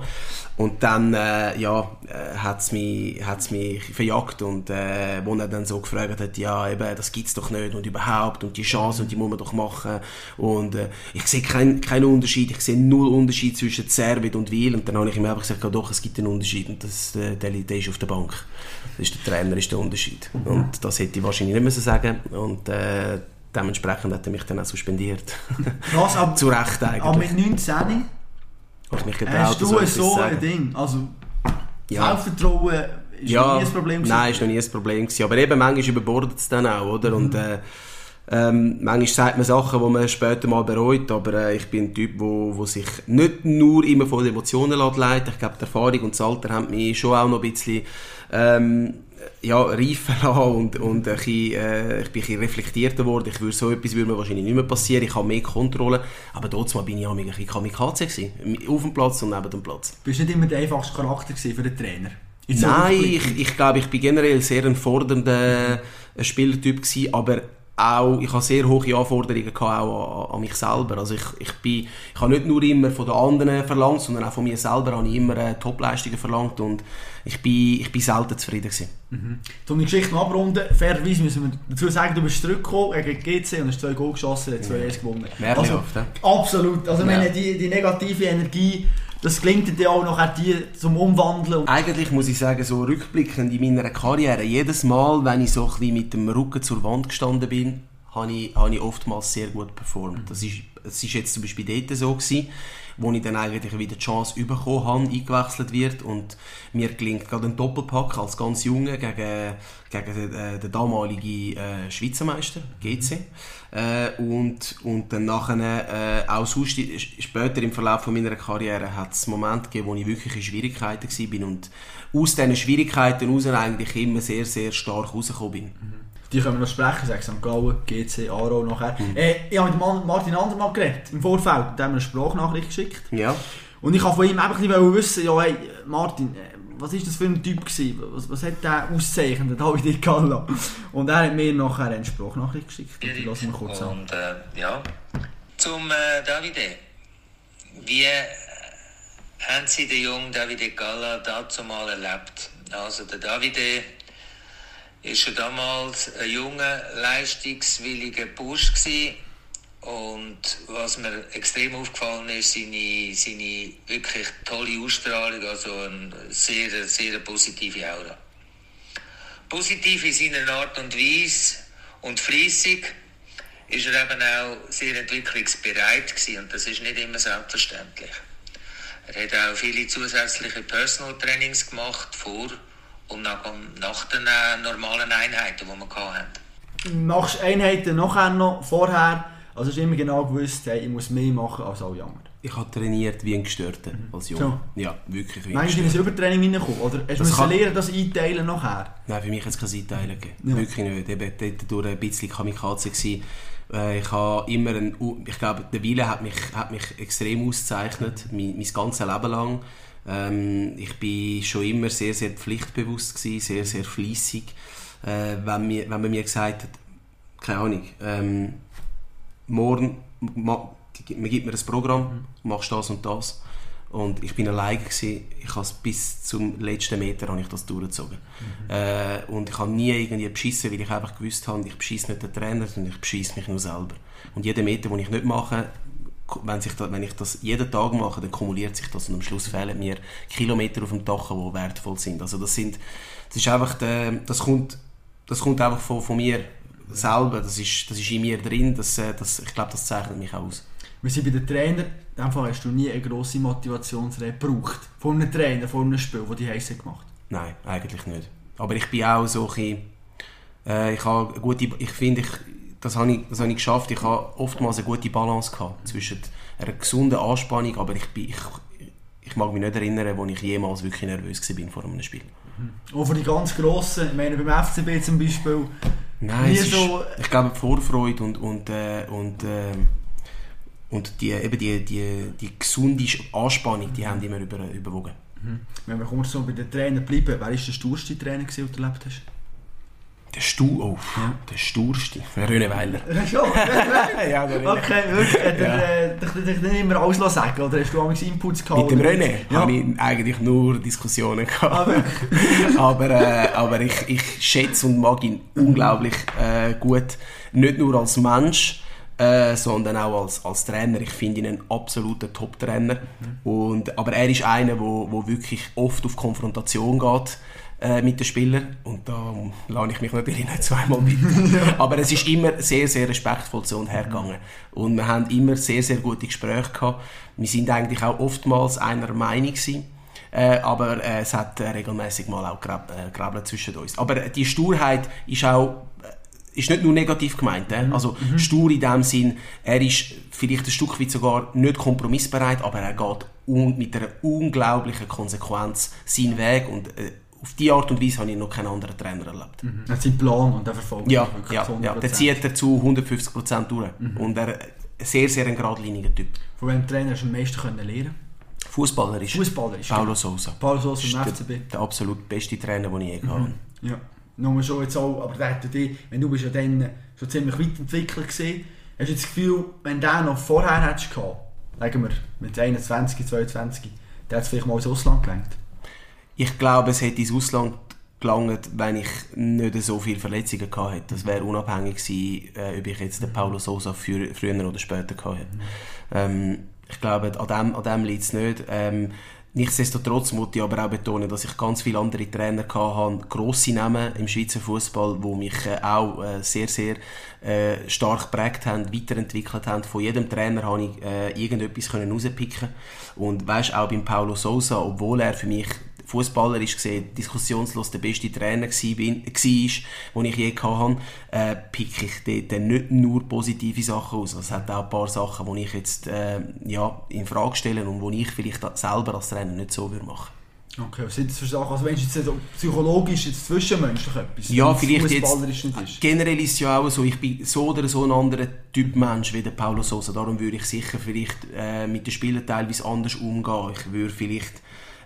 Und dann, äh, ja, äh, hat's mich, hat's mich verjagt und, äh, wo er dann so gefragt hat, ja, eben, das gibt's doch nicht und überhaupt und die Chance und die muss man doch machen und, äh, ich sehe keinen kein Unterschied, ich sehe null Unterschied zwischen Servet und Wiel und dann habe ich ihm einfach gesagt, ja, doch, es gibt einen Unterschied und das, äh, der, der ist auf der Bank. Das ist der Trainer, ist der Unterschied. Mhm. Und das hätte ich wahrscheinlich nicht müssen sagen und, äh, dementsprechend hat er mich dann auch suspendiert. Was? Ab, Zu Recht eigentlich. Aber mit 19 hast, mich getraut, hast du so ein Ding? Also, ja. Selbstvertrauen ist ja, noch nie ein Problem gewesen? Nein, ist noch nie ein Problem gewesen. Aber eben, manchmal überbordet es dann auch, oder? Mhm. Und, äh, ähm, manchmal sagt man Sachen, die man später mal bereut, aber äh, ich bin ein Typ, wo, wo sich nicht nur immer von Emotionen leitet. Ich glaube, die Erfahrung und das Alter haben mich schon auch noch ein bisschen ähm, ja, reifen lassen und, und ein bisschen, äh, ich bin ein bisschen reflektierter geworden. Ich würde so etwas würde mir wahrscheinlich nicht mehr passieren. Ich habe mehr Kontrolle. Aber dort bin ich auch ein bisschen Kamikaze gewesen. Auf dem Platz und neben dem Platz. Bist du nicht immer der einfachste Charakter für den Trainer? Nein, ich, ich glaube, ich bin generell sehr ein fordernder Spielertyp gewesen, aber auch, ich habe sehr hohe Anforderungen gehabt, auch an, an, mich selber. Also ich, ich, bin, ich habe nicht nur immer von den anderen verlangt, sondern auch von mir selber habe ich immer äh, Topleistungen verlangt und ich bin, ich bin selten zufrieden gewesen. Mhm. Um die Geschichte abrunden, fairerweise müssen wir dazu sagen, du bist zurückgekommen gegen GC und hast zwei Goal geschossen, hast zwei ja. gewonnen. Also, oft, ja. Absolut. Also ja. meine, die, die negative Energie das gelingt dir auch nachher die zum Umwandeln. Eigentlich muss ich sagen, so rückblickend in meiner Karriere, jedes Mal, wenn ich so ein bisschen mit dem Rücken zur Wand gestanden bin, habe ich, habe ich oftmals sehr gut performt. Das ist, das ist jetzt zum Beispiel dort so gewesen wo ich dann eigentlich wieder die Chance bekommen habe, eingewechselt wird und mir gelingt gerade ein Doppelpack als ganz Junge gegen, gegen den, äh, den damaligen äh, Schweizer Meister, GC. Äh, und, und dann nachher, äh, auch sonst, später im Verlauf von meiner Karriere hat es Momente gegeben, wo ich wirklich in Schwierigkeiten war und aus diesen Schwierigkeiten heraus eigentlich immer sehr, sehr stark rausgekommen bin. Mhm die können wir noch sprechen, sagen St. Gallen, GC, Aro nachher. Mhm. Äh, ich habe mit Martin Andermann geredet, im Vorfeld, da haben wir eine Sprachnachricht geschickt. Ja. Und ich wollte von ihm einfach ein bisschen wissen, ja hey, Martin, äh, was war das für ein Typ gewesen? Was, was hat der auszeichnet, David Galla? Und er hat mir nachher eine Sprachnachricht geschickt. Die lassen wir kurz an. Und äh, ja, zum äh, Davide. Wie äh, haben Sie den jungen Davide Galla dazu mal erlebt? Also der Davide ist er damals ein junger, leistungswilliger Bursch. Und was mir extrem aufgefallen ist, seine, seine wirklich tolle Ausstrahlung, also eine sehr, sehr positive Aura. Positiv in seiner Art und Weise und fließig ist er eben auch sehr entwicklungsbereit gewesen und das ist nicht immer selbstverständlich. Er hat auch viele zusätzliche Personal Trainings gemacht vor und nach, nach den äh, normalen Einheiten, die wir hatten. Machst du Einheiten nachher noch, vorher? Also hast du immer genau gewusst, hey, ich muss mehr machen als alle anderen? Ich habe trainiert wie ein Gestörter mhm. als Junge. So. Ja, wirklich wie ein Gestörter. Meinst du, Übertraining reingekommen? Oder hast du kann... lernen, das einteilen nachher? Nein, für mich hat es kein Einteilen gegeben. Ja. Wirklich nicht. Ich war dort durch ein bisschen Kamikaze. Gewesen. Äh, ich habe immer einen, ich glaube, der Wille hat mich, hat mich extrem ausgezeichnet, mein, mein ganzes Leben lang. Ähm, ich bin schon immer sehr, sehr pflichtbewusst gewesen, sehr, sehr fleissig. Äh, wenn, mir, wenn man mir gesagt hat, keine Ahnung, ähm, morgen, ma, man gibt mir ein Programm, machst das und das. Und ich bin alleine gewesen. Ich habe bis zum letzten Meter habe ich das durchgezogen. Mhm. Äh, und ich habe nie irgendwie beschissen, weil ich einfach gewusst habe, ich beschisse nicht den Trainer, sondern ich beschisse mich nur selber. Und jeden Meter, den ich nicht mache, wenn, sich da, wenn ich das jeden Tag mache, dann kumuliert sich das und am Schluss fehlen mir Kilometer auf dem Dach, die wertvoll sind. Also das sind, das ist einfach, der, das kommt, das kommt einfach von, von mir selber, das ist, das ist in mir drin, das, äh, das, ich glaube, das zeichnet mich auch aus. Wir sind bei den Trainern, in dem Fall hast du nie eine grosse Motivationsrede gebraucht, von einem Trainer, von einem Spiel, das die heißen gemacht Nein, eigentlich nicht. Aber ich bin auch so ein bisschen, äh, ich habe gute, ich finde, ich, das habe ich, das habe ich geschafft. Ich habe oftmals eine gute Balance gehabt zwischen einer gesunden Anspannung, aber ich bin, ich, ich mag mich nicht erinnern, wo ich jemals wirklich nervös war vor einem Spiel. Und für die ganz Grossen, ich meine beim FCB zum Beispiel, Nein, Nie es ist, so- ich glaube die Vorfreude und, und, äh, und, äh, und die, eben die, die, die gesunde Anspannung, die haben immer über, überwogen. wenn wir kurz so bei den Trainern bleiben, wer war der sturste Trainer, den du erlebt hast? Der Stu, oh, der Sturste, der Röneweiler. Ja, ja, der okay, wirklich. Hat er äh, dich, nicht immer alles sagen oder hast du auch Inputs gehabt? Mit dem? René Ja. habe ich eigentlich nur Diskussionen Ah, gehabt. wirklich? aber äh, aber ich, ich schätze und mag ihn unglaublich äh, gut. Nicht nur als Mensch, äh, sondern auch als, als Trainer. Ich finde ihn einen absoluten Top-Trainer. Und, aber er ist einer, wo, wo wirklich oft auf Konfrontation geht äh, mit den Spielern. Und da lasse ich mich natürlich nicht zweimal bitten. aber es ist immer sehr, sehr respektvoll zu und hergegangen. Und wir haben immer sehr, sehr gute Gespräche gehabt. Wir sind eigentlich auch oftmals einer Meinung gewesen. Äh, aber äh, es hat äh, regelmäßig mal auch Grab, äh, Grabeln zwischen uns. Aber äh, die Sturheit ist auch äh, ist nicht nur negativ gemeint. Äh? Also stur in dem Sinn, er ist vielleicht ein Stück weit sogar nicht kompromissbereit, aber er geht mit einer unglaublichen Konsequenz seinen Weg und auf diese Art und Weise habe ich noch keinen anderen Trainer erlebt. Er hat seinen Plan und er verfolgt Ja, ja, zu ja, 100%. der zieht er zu 150% durch. Und er ein sehr, sehr ein geradliniger Typ. Von welchem Trainer hast du am meisten können lernen Fußballer ist Fußballer ist Paulo Sousa. Paulo Sousa Das im ist FCB. der, der absolut beste Trainer, den ich je gehabt habe. Ja. Nur schon jetzt auch, aber der hat die, wenn du bist ja dann schon ziemlich weit entwickelt gesehen, hast du das Gefühl, wenn der noch vorher hättest gehabt, sagen wir mit 21, 22, der hat es vielleicht mal ins Ausland gelenkt. Ich glaube, es hätte ins Ausland gelangt, wenn ich nicht so viele Verletzungen gehabt hätte. Das wäre unabhängig gewesen, äh, ob ich jetzt den Paulo Sousa für, früher oder später gehabt hätte. Ähm, ich glaube, an dem, an dem liegt es nicht. Ähm, nichtsdestotrotz muss ich aber auch betonen, dass ich ganz viele andere Trainer habe, grosse Namen im Schweizer Fußball, die mich äh, auch äh, sehr, sehr äh, stark geprägt haben, weiterentwickelt haben. Von jedem Trainer habe ich irgendetwas können rauspicken Und weißt auch beim Paulo Sousa, obwohl er für mich fußballerisch gesehen diskussionslos der beste Trainer war, den ich je hatte, äh, picke ich dort dann nicht nur positive Sachen aus. Es hat auch ein paar Sachen, die ich jetzt äh, ja, in Frage stelle und die ich vielleicht selber als Trainer nicht so würde machen Okay, was sind das für Sachen? Also wenn es jetzt so psychologisch, jetzt zwischenmenschlich etwas, Ja, vielleicht jetzt. Generell ist es ja auch so, ich bin so oder so ein anderer Typ Mensch wie der Paulo Sousa. Darum würde ich sicher vielleicht äh, mit den Spielern teilweise anders umgehen. Ich würde vielleicht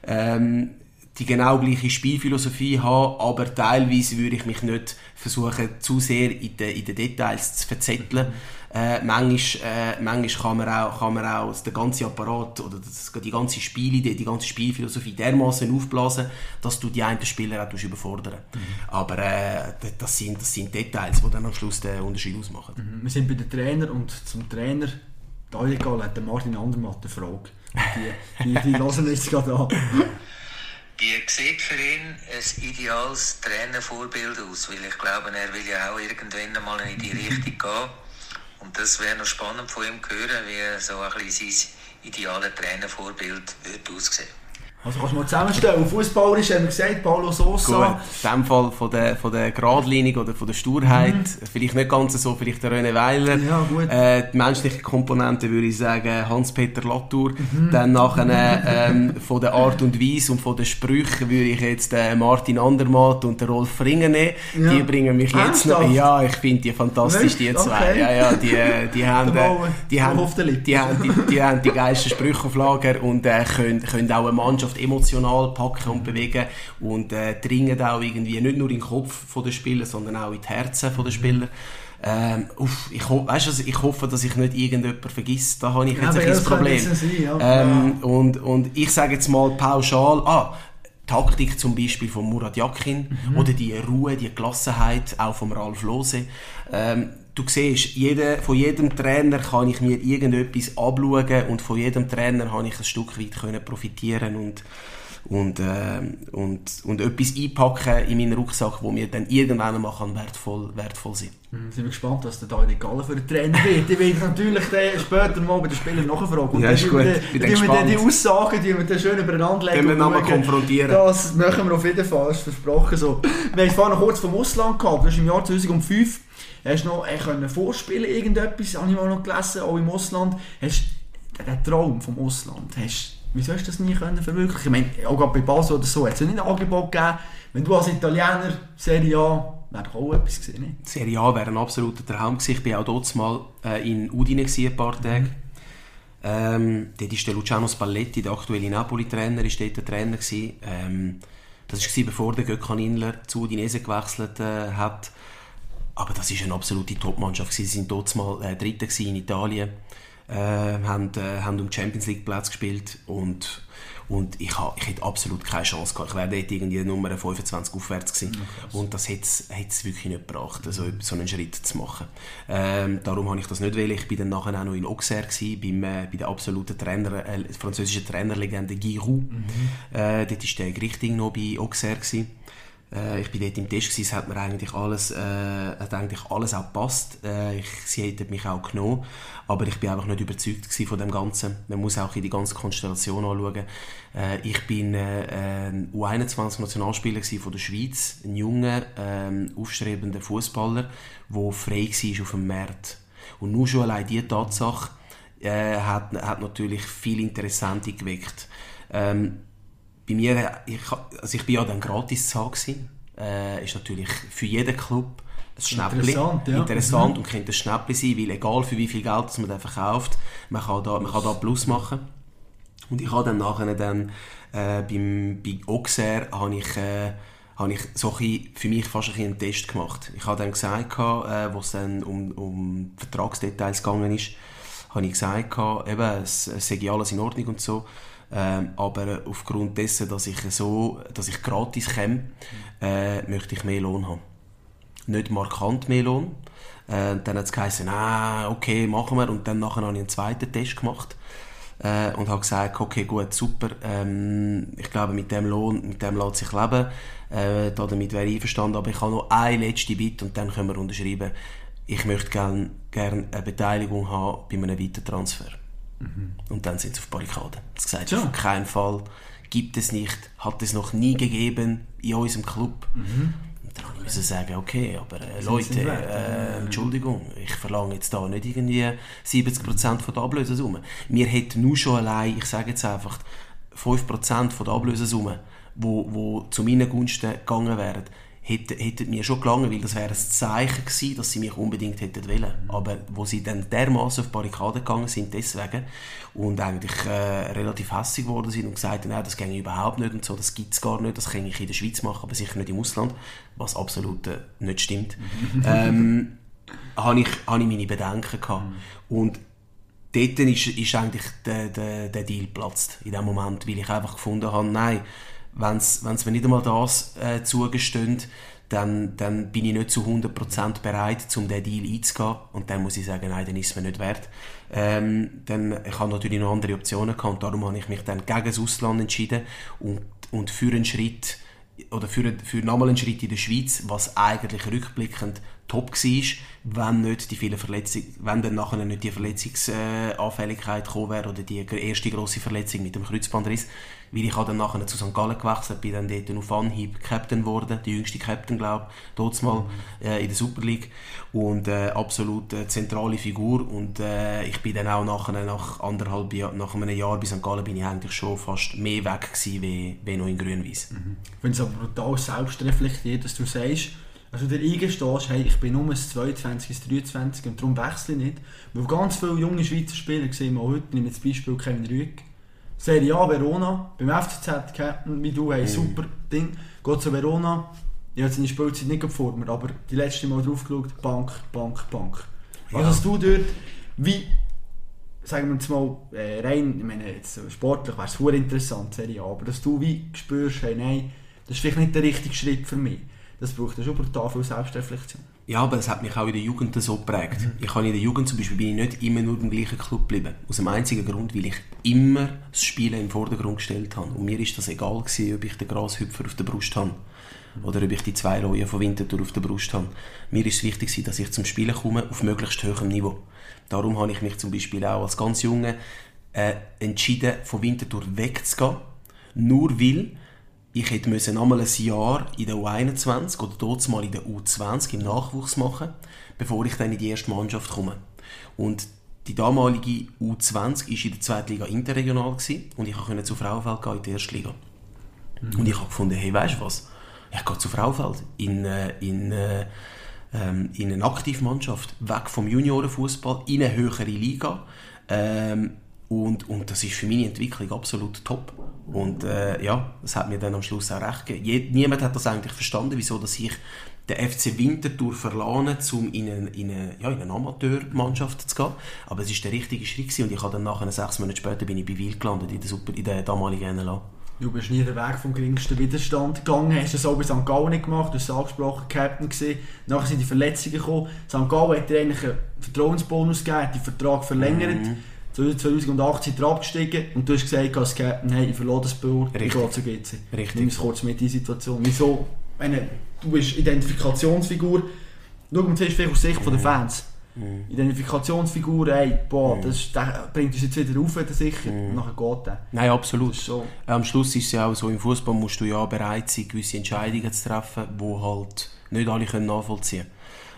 ähm, die genau gleiche Spielphilosophie haben, aber teilweise würde ich mich nicht versuchen, zu sehr in den, in den Details zu verzetteln. Äh, manchmal, äh, manchmal kann man auch, kann man auch den ganzen Apparat oder das, die ganze Spielidee, die ganze Spielphilosophie dermaßen aufblasen, dass du die einen Spieler auch überfordern Aber äh, das, sind, das sind Details, die dann am Schluss den Unterschied ausmachen. Mhm. Wir sind bei den Trainer und zum Trainer, da egal, hat Martin Andermatt eine Frage. Die, die, die wir jetzt gerade an. Wie sieht für ihn ein ideales Trainervorbild aus? Weil ich glaube, er will ja auch irgendwann einmal in die Richtung gehen. Und das wäre noch spannend von ihm zu hören, wie so ein bisschen sein ideales Trainervorbild wird aussehen. Also kannst du mal zusammenstellen. Fußballerisch haben wir gesagt, Paulo Gut, Sosa. in dem Fall von der, von der Geradlinie oder von der Sturheit, vielleicht nicht ganz so, vielleicht der René Weiler. Mhm. Ja, gut. Äh, die menschliche Komponente würde ich sagen Hans-Peter Latour. Mhm. Dann nachher ähm, von der Art und Weise und von den Sprüchen würde ich jetzt äh, Martin Andermatt und den Rolf Ringer nehmen. Ja. Die bringen mich jetzt noch... Ja, ich finde die fantastisch, die zwei. Okay. Ja, ja, die, äh, die haben... Äh, die haben, der Lippe. die haben, die, die haben die geilsten Sprüche auf Lager und äh, können, können auch eine Mannschaft emotional packen und bewegen und äh, dringen auch irgendwie nicht nur in den Kopf von der Spieler, sondern auch in die Herzen von der Spieler. Ähm, uff, ich, ho weißt, also ich hoffe, dass ich nicht irgendjemanden vergesse. Da habe ich Ja, jetzt aber ein das Problem. sein, ja. Ähm, und, und ich sage jetzt mal pauschal, ah, Taktik zum Beispiel von Murat Yakin Mhm. oder die Ruhe, die Gelassenheit auch von Ralf Lose. Ähm, du siehst, jeder, von jedem Trainer kann ich mir irgendetwas abschauen und von jedem Trainer habe ich ein Stück weit können profitieren und und, ähm, und, und etwas einpacken in meinen Rucksack, wo mir dann irgendwann einmal kann wertvoll, wertvoll sein Mhm, Sind wir gespannt, was der David Galler für ein Trainer wird. Ich werde natürlich den später mal bei den Spielern nachfragen. Und Ja, ist gut. wir dann die gespannt. Aussagen, die wir dann schön übereinander legen. Können wir nochmal konfrontieren. Das machen wir auf jeden Fall, das ist versprochen so. Wir haben vorhin noch kurz vom Ausland gehabt. Du hast im Jahr 2005 hast noch äh, können vorspielen irgendetwas, habe ich mal noch gelesen, auch im Ausland. Hast den Traum vom Ausland, hast wieso hast du das nie können verwirklichen? Ich meine, auch gerade bei Basel oder so, hat es ja nicht ein Angebot gegeben. Wenn du als Italiener Serie A, wäre doch auch etwas gewesen, nicht? Serie A wäre ein absoluter Traum gewesen. Ich war auch dort mal äh, in Udine ein paar Tage. Mhm. Ähm, dort ist der Luciano Spalletti, der aktuelle Napoli-Trainer, ist dort der Trainer gewesen. Ähm, das war bevor der Gökhan Inler zu Udinese gewechselt äh, hat. Aber das war eine absolute Top-Mannschaft. Sie waren dort mal äh, Dritter in Italien, äh, haben, äh, haben um Champions League Platz gespielt und und ich, ha, ich hätte absolut keine Chance gehabt. Ich wäre dort irgendwie Nummer 25 aufwärts gewesen. Ja, und das hätte es wirklich nicht gebracht, also so einen Schritt zu machen. Ähm, darum habe ich das nicht wählen. Ich war dann nachher auch noch in Auxerre gewesen, beim, äh, bei der absoluten Trainer, äh, französischen Trainerlegende Giroud. Mhm. Äh, dort war der Grichting noch bei Auxerre gewesen. Äh, ich bin dort im Test gewesen, es hat mir eigentlich alles, äh, hat eigentlich alles auch gepasst. Äh, ich, sie hätten mich auch genommen, aber ich bin einfach nicht überzeugt von dem Ganzen. Man muss auch in die ganze Konstellation anschauen. Äh, ich bin äh, ein U21-Nationalspieler von der Schweiz, ein junger, äh, aufstrebender Fußballer, der frei war auf dem Markt. Und nur schon allein diese Tatsache äh, hat, hat natürlich viel Interessante geweckt. Ähm, bei mir, ich, also ich bin ja dann gratis zu haben, äh, ist natürlich für jeden Club ein Schnäppchen. Interessant, ja. Interessant mhm. und könnte ein Schnäppchen sein, weil egal für wie viel Geld man dann verkauft, man kann da, man kann da Plus machen. Und ich habe dann nachher dann, äh, beim, bei Auxerre habe ich, äh, habe ich so ein für mich fast ein einen Test gemacht. Ich habe dann gesagt, äh, wo es dann um, um Vertragsdetails gegangen ist, habe ich gesagt, eben, es, es sei alles in Ordnung und so. Ähm, aber aufgrund dessen, dass ich so, dass ich gratis komme, äh, möchte ich mehr Lohn haben. Nicht markant mehr Lohn. Äh, dann hat es geheißen, ah, okay, machen wir. Und dann nachher habe ich einen zweiten Test gemacht. Äh, und habe gesagt, okay, gut, super, ähm, ich glaube, mit dem Lohn, mit dem lässt sich leben, äh, damit wäre ich einverstanden, aber ich habe noch eine letzte Bitte und dann können wir unterschreiben. Ich möchte gerne gern eine Beteiligung haben bei einem Weitertransfer. Mhm. Und dann sind sie auf Barrikaden. Das gesagt, ja. auf keinen Fall gibt es nicht, hat es noch nie gegeben in unserem Club. Mhm. Und dann okay. musste ich sagen, okay, aber äh, Leute, äh, Entschuldigung, ich verlange jetzt da nicht irgendwie 70% von der Ablösesumme. Wir hätten nur schon allein, ich sage jetzt einfach, 5% von der Ablösesumme, wo, wo zu meinen Gunsten gegangen wären, hätten, hätten mir schon gelangen, weil das wäre ein Zeichen gewesen, dass sie mich unbedingt hätten wollen. Aber wo sie dann dermaßen auf Barrikaden gegangen sind, deswegen, und eigentlich äh, relativ hässlich geworden sind und gesagt haben, das ginge überhaupt nicht und so, das gibt es gar nicht, das kann ich in der Schweiz machen, aber sicher nicht im Ausland, was absolut äh, nicht stimmt, ähm, habe ich, hab ich meine Bedenken gehabt. Und dort ist, ist eigentlich der, der, der Deal geplatzt, in dem Moment, weil ich einfach gefunden habe, nein, wenn es mir nicht einmal das äh, zugesteht, dann, dann bin ich nicht zu 100% bereit, um diesen Deal einzugehen. Und dann muss ich sagen, nein, dann ist es mir nicht wert. Ähm, dann, ich habe natürlich noch andere Optionen gehabt und darum habe ich mich dann gegen das Ausland entschieden und, und für einen Schritt oder für, für nochmal einen Schritt in der Schweiz, was eigentlich rückblickend top war, wenn nicht die vielen Verletzungen, wenn dann nachher nicht die Verletzungsanfälligkeit gekommen wäre oder die erste grosse Verletzung mit dem Kreuzbandriss, weil ich dann nachher zu St. Gallen gewechselt, bin dann dort auf Anhieb Captain geworden, die jüngste Captain, glaube ich, dort mal äh, in der Super League und äh, absolut äh, zentrale Figur und äh, ich bin dann auch nachher, nach anderthalb Jahr, nach einem Jahr bei St. Gallen bin ich eigentlich schon fast mehr weg gewesen, wie, wie noch in Grün-Weiss. Mhm. Ich finde es aber brutal selbstreflektiert, dass du sagst, also der eingestehst, hey, ich bin nur 22 23 und darum wechsle ich nicht. Weil ganz viele junge Schweizer Spieler sehen wir heute, nehmen zum Beispiel Kevin Rüegg, Serie A Verona, beim FCZ Captain, wie du, hey, mhm. super Ding, geht zu Verona, ich habe seine Spielzeit nicht vor mir, aber die letzte Mal drauf geschaut, Bank, Bank, Bank. Ja. Also dass du dort, wie, sagen wir jetzt mal, äh, rein, ich meine, jetzt sportlich wäre es interessant, Serie A, aber dass du wie spürst, hey, nein, das ist vielleicht nicht der richtige Schritt für mich das braucht schon brutal viel Selbstreflexion. Ja, aber es hat mich auch in der Jugend so geprägt. Mhm. Ich habe in der Jugend zum Beispiel bin ich nicht immer nur im gleichen Club geblieben. Aus dem einzigen Grund, weil ich immer das Spielen im Vordergrund gestellt habe. Und mir ist das egal gewesen, ob ich den Grashüpfer auf der Brust habe oder ob ich die zwei Reuen von Winterthur auf der Brust habe. Mir ist es wichtig, dass ich zum Spielen komme auf möglichst hohem Niveau. Darum habe ich mich zum Beispiel auch als ganz Junge äh, entschieden, von Winterthur wegzugehen. Nur weil ich hätte müssen einmal ein Jahr in der U21 oder dort mal in der U20 im Nachwuchs machen, bevor ich dann in die erste Mannschaft komme. Und die damalige U20 war in der zweiten Liga interregional gewesen, und ich konnte zu Frauenfeld gehen in die erste Liga. Mhm. Und ich habe gefunden, hey, weißt du was? Ich gehe zu Frauenfeld in, äh, in, äh, ähm, in eine Aktivmannschaft, weg vom Juniorenfußball, in eine höhere Liga. Ähm, und, und das ist für meine Entwicklung absolut top. Und äh, ja, das hat mir dann am Schluss auch recht gegeben. niemand hat das eigentlich verstanden, wieso dass ich den FC Winterthur verlassen, um in eine, in eine, ja, in eine Amateurmannschaft zu gehen. Aber es war der richtige Schritt gewesen. und ich habe dann nachher, sechs Monate später, bin ich bei Wiel gelandet, in der, Super, in der damaligen NLA. Du bist nie den Weg vom geringsten Widerstand gegangen, hast es so bei St. Gallen nicht gemacht, du hast es angesprochen, Captain gewesen. Nachher sind die Verletzungen gekommen. St. Gallen hat dir eigentlich einen Vertrauensbonus gegeben, hat den Vertrag verlängert. Mhm. 2018 sind abgestiegen und du hast gesagt als Captain, hey, ich verlor das Boot, ich gehe zu GC. Richtig. Nimm es kurz mit in die Situation. Wieso? Meine, du bist Identifikationsfigur. Schau mal zuerst aus Sicht der Fans. Mm. Identifikationsfigur, ey, boah, mm. das, das, bringt uns jetzt wieder auf, sicher, mm. nachher geht der. Nein, absolut. So. Am Schluss ist es ja auch so, im Fußball musst du ja bereit sein, gewisse Entscheidungen zu treffen, die halt nicht alle können nachvollziehen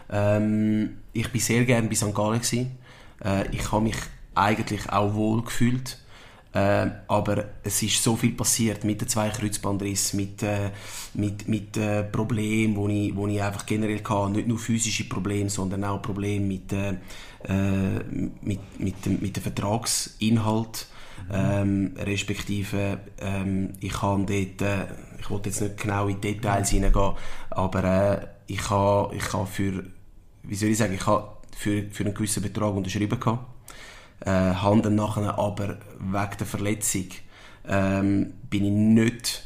können. Ähm, ich war sehr gerne bei St. Gallen. Äh, ich habe mich eigentlich auch wohl gefühlt. Äh, aber es ist so viel passiert mit den zwei Kreuzbandrissen, mit, äh, mit, mit äh, Problemen, wo ich, wo ich einfach generell hatte. Nicht nur physische Probleme, sondern auch Probleme mit, äh, äh mit, mit, dem, mit dem Vertragsinhalt. Ähm, respektive, ähm, ich habe dort, äh, ich wollte jetzt nicht genau in Details hineingehen, aber äh, ich habe ich ha für, wie soll ich sagen, ich habe für, für einen gewissen Betrag unterschrieben gehabt äh, habe dann nachher aber wegen der Verletzung ähm, bin ich nicht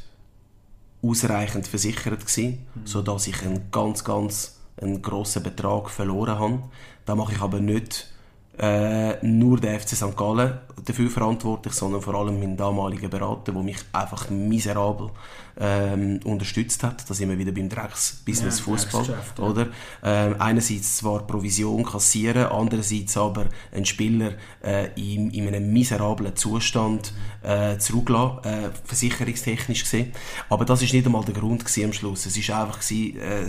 ausreichend versichert gewesen, mhm. sodass ich einen ganz, ganz einen grossen Betrag verloren habe. Da mache ich aber nicht äh, nur der FC St. Gallen dafür verantwortlich, sondern vor allem mein damaliger Berater, der mich einfach miserabel ähm, unterstützt hat. Da sind wir wieder beim Drecks-Business ja, Fußball, ja. oder? Ähm, einerseits zwar Provision kassieren, andererseits aber einen Spieler äh, in, in einem miserablen Zustand äh, zurücklassen, äh, versicherungstechnisch gesehen. Aber das ist nicht einmal der Grund am Schluss. Es ist einfach gewesen, äh,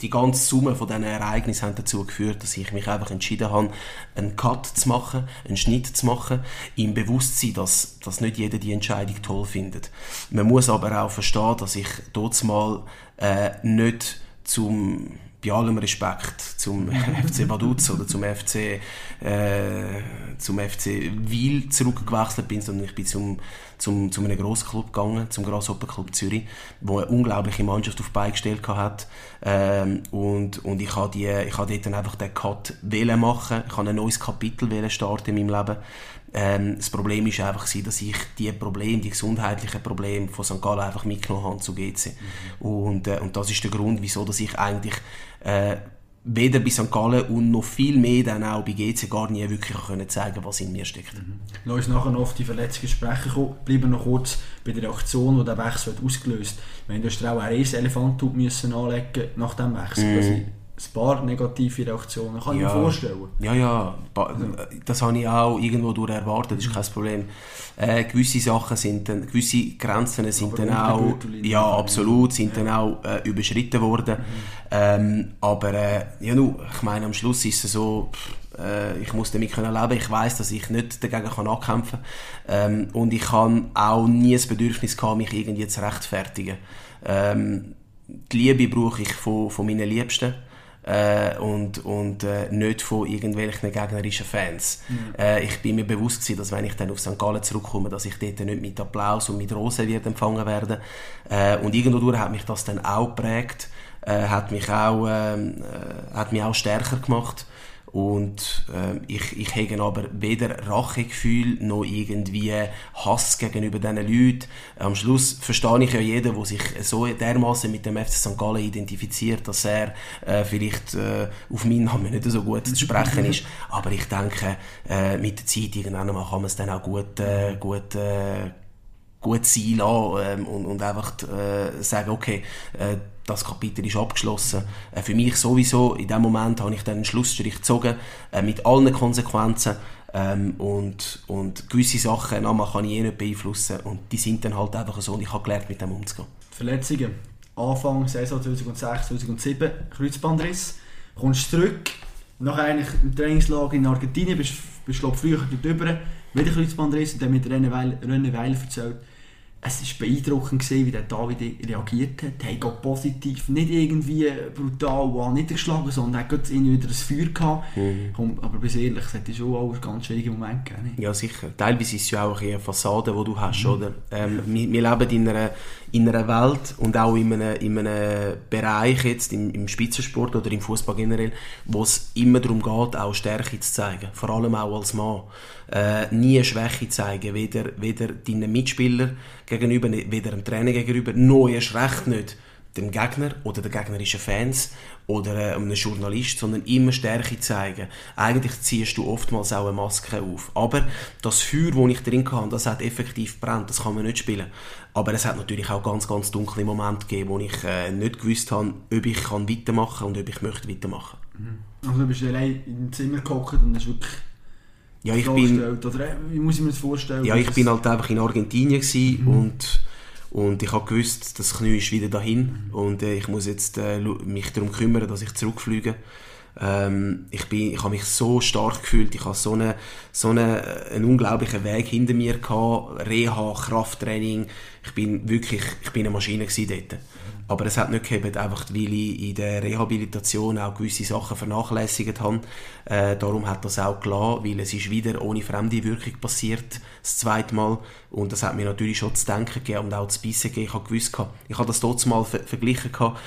die ganze Summe von diesen Ereignissen hat dazu geführt, dass ich mich einfach entschieden habe, einen Cut zu machen, einen Schnitt zu machen, im Bewusstsein, dass, dass nicht jeder die Entscheidung toll findet. Man muss aber auch verstehen, dass ich dort mal äh, nicht zum bei allem Respekt zum FC Vaduz oder zum FC, äh, zum FC Wiel zurückgewechselt bin, sondern ich bin zum, zum, zu einem Grossclub gegangen, zum Grasshopper Club Zürich, wo eine unglaubliche Mannschaft auf Bein gestellt hat. Ähm, und, und ich habe die, ich habe dort dann einfach den Cut wählen machen. Ich habe ein neues Kapitel wählen starten in meinem Leben. Ähm, das Problem ist einfach, dass ich die Probleme, die gesundheitlichen Probleme von St. Gallen einfach mitgenommen habe zu GC. Mhm. Und, äh, und das ist der Grund, wieso dass ich eigentlich äh, weder bei St. Gallen und noch viel mehr dann auch bei GC gar nie wirklich können zeigen was in mir steckt. Mhm. Lass uns nachher noch auf die Verletzungen sprechen kommen. Bleiben noch kurz bei der Reaktion, die der Wechsel hat ausgelöst hat. Du hast auch einen Elefant anlegen nach dem Wechsel. Mhm ein paar negative Reaktionen, kann ja. ich mir vorstellen. Ja, ja, das habe ich auch irgendwo durch erwartet, das ist kein Problem. Äh, gewisse Sachen sind dann, gewisse Grenzen sind aber dann auch, ja, absolut, sind ja. dann auch äh, überschritten worden. Mhm. Ähm, aber, äh, ja, nu, ich meine, am Schluss ist es so, pff, äh, ich muss damit können leben. Ich weiß, dass ich nicht dagegen kann ankämpfen kann. Ähm, und ich habe auch nie das Bedürfnis gehabt, mich irgendwie zu rechtfertigen. Ähm, die Liebe brauche ich von, von meinen Liebsten äh, und, und äh, nicht von irgendwelchen gegnerischen Fans. Mhm. Äh, ich bin mir bewusst gewesen, dass wenn ich dann auf St. Gallen zurückkomme, dass ich dort nicht mit Applaus und mit Rosen wird empfangen werde. Äh, und irgendwo hat mich das dann auch geprägt, äh, hat mich auch, ähm, äh, hat mich auch stärker gemacht. Und äh, ich, ich habe aber weder Rachegefühl noch irgendwie Hass gegenüber diesen Leuten. Am Schluss verstehe ich ja jeden, der sich so dermaßen mit dem FC St. Gallen identifiziert, dass er äh, vielleicht äh, auf meinen Namen nicht so gut zu sprechen ist. Aber ich denke, äh, mit der Zeit irgendwann mal kann man es dann auch gut, äh, gut äh, gut sein lassen ähm, und, und einfach äh, sagen, okay, äh, das Kapitel ist abgeschlossen. Äh, für mich sowieso, in dem Moment habe ich dann einen Schlussstrich gezogen, äh, mit allen Konsequenzen. Ähm, und, und gewisse Sachen na, kann ich eh nicht beeinflussen und die sind dann halt einfach so und ich habe gelernt, mit dem umzugehen. Verletzungen. Anfang Saison 2006, 2007, Kreuzbandriss. Kommst zurück, nach eigentlich im Trainingslager in Argentinien, bist bist glaube früher dort drüber, wieder Kreuzbandriss und dann mit René Weil, René Weil erzählt, es war beeindruckend, gewesen, wie der David reagiert hat. Er hat positiv, nicht irgendwie brutal niedergeschlagen, sondern er hat irgendwie wieder ein Feuer gehabt. Mhm. Aber bis ehrlich, es hat schon auch ganz schwierigen Moment gegeben. Ja, sicher. Teilweise ist es ja auch eine Fassade, die du hast, mhm. oder? Ähm, wir, wir, leben in einer, in einer Welt und auch in einem, in einem Bereich jetzt, im, im Spitzensport oder im Fußball generell, wo es immer darum geht, auch Stärke zu zeigen. Vor allem auch als Mann. Äh, nie Schwäche zeigen, weder, weder deinen Mitspielern gegenüber, weder dem Trainer gegenüber, noch erst recht nicht dem Gegner oder den gegnerischen Fans oder äh, einem Journalist, sondern immer Stärke zeigen. Eigentlich ziehst du oftmals auch eine Maske auf. Aber das Feuer, das ich drin hatte, das hat effektiv brennt, das kann man nicht spielen. Aber es hat natürlich auch ganz, ganz dunkle Momente gegeben, wo ich äh, nicht gewusst habe, ob ich kann weitermachen kann und ob ich möchte weitermachen. Mhm. Also du bist allein im Zimmer gehockt und hast wirklich ja, ich bin, oder äh, wie muss ich mir das vorstellen? Ja, ich bin halt einfach in Argentinien mhm. und und ich habe gewusst, das Knie ist wieder dahin und äh, ich muss jetzt äh, mich darum kümmern, dass ich zurückfliege. Ähm, ich, bin, ich habe mich so stark gefühlt, ich habe so, eine, so eine, einen unglaublichen Weg hinter mir gehabt, Reha, Krafttraining. Ich bin wirklich, ich bin eine Maschine dort. Aber es hat nicht gehabt, einfach weil ich in der Rehabilitation auch gewisse Sachen vernachlässigt habe. Äh, darum hat das auch gelassen, weil es ist wieder ohne fremde Wirkung passiert, das zweite Mal. Und das hat mir natürlich schon zu denken gegeben und auch zu bissen gegeben. Ich habe gewusst, ich habe das dort mal ver verglichen gehabt,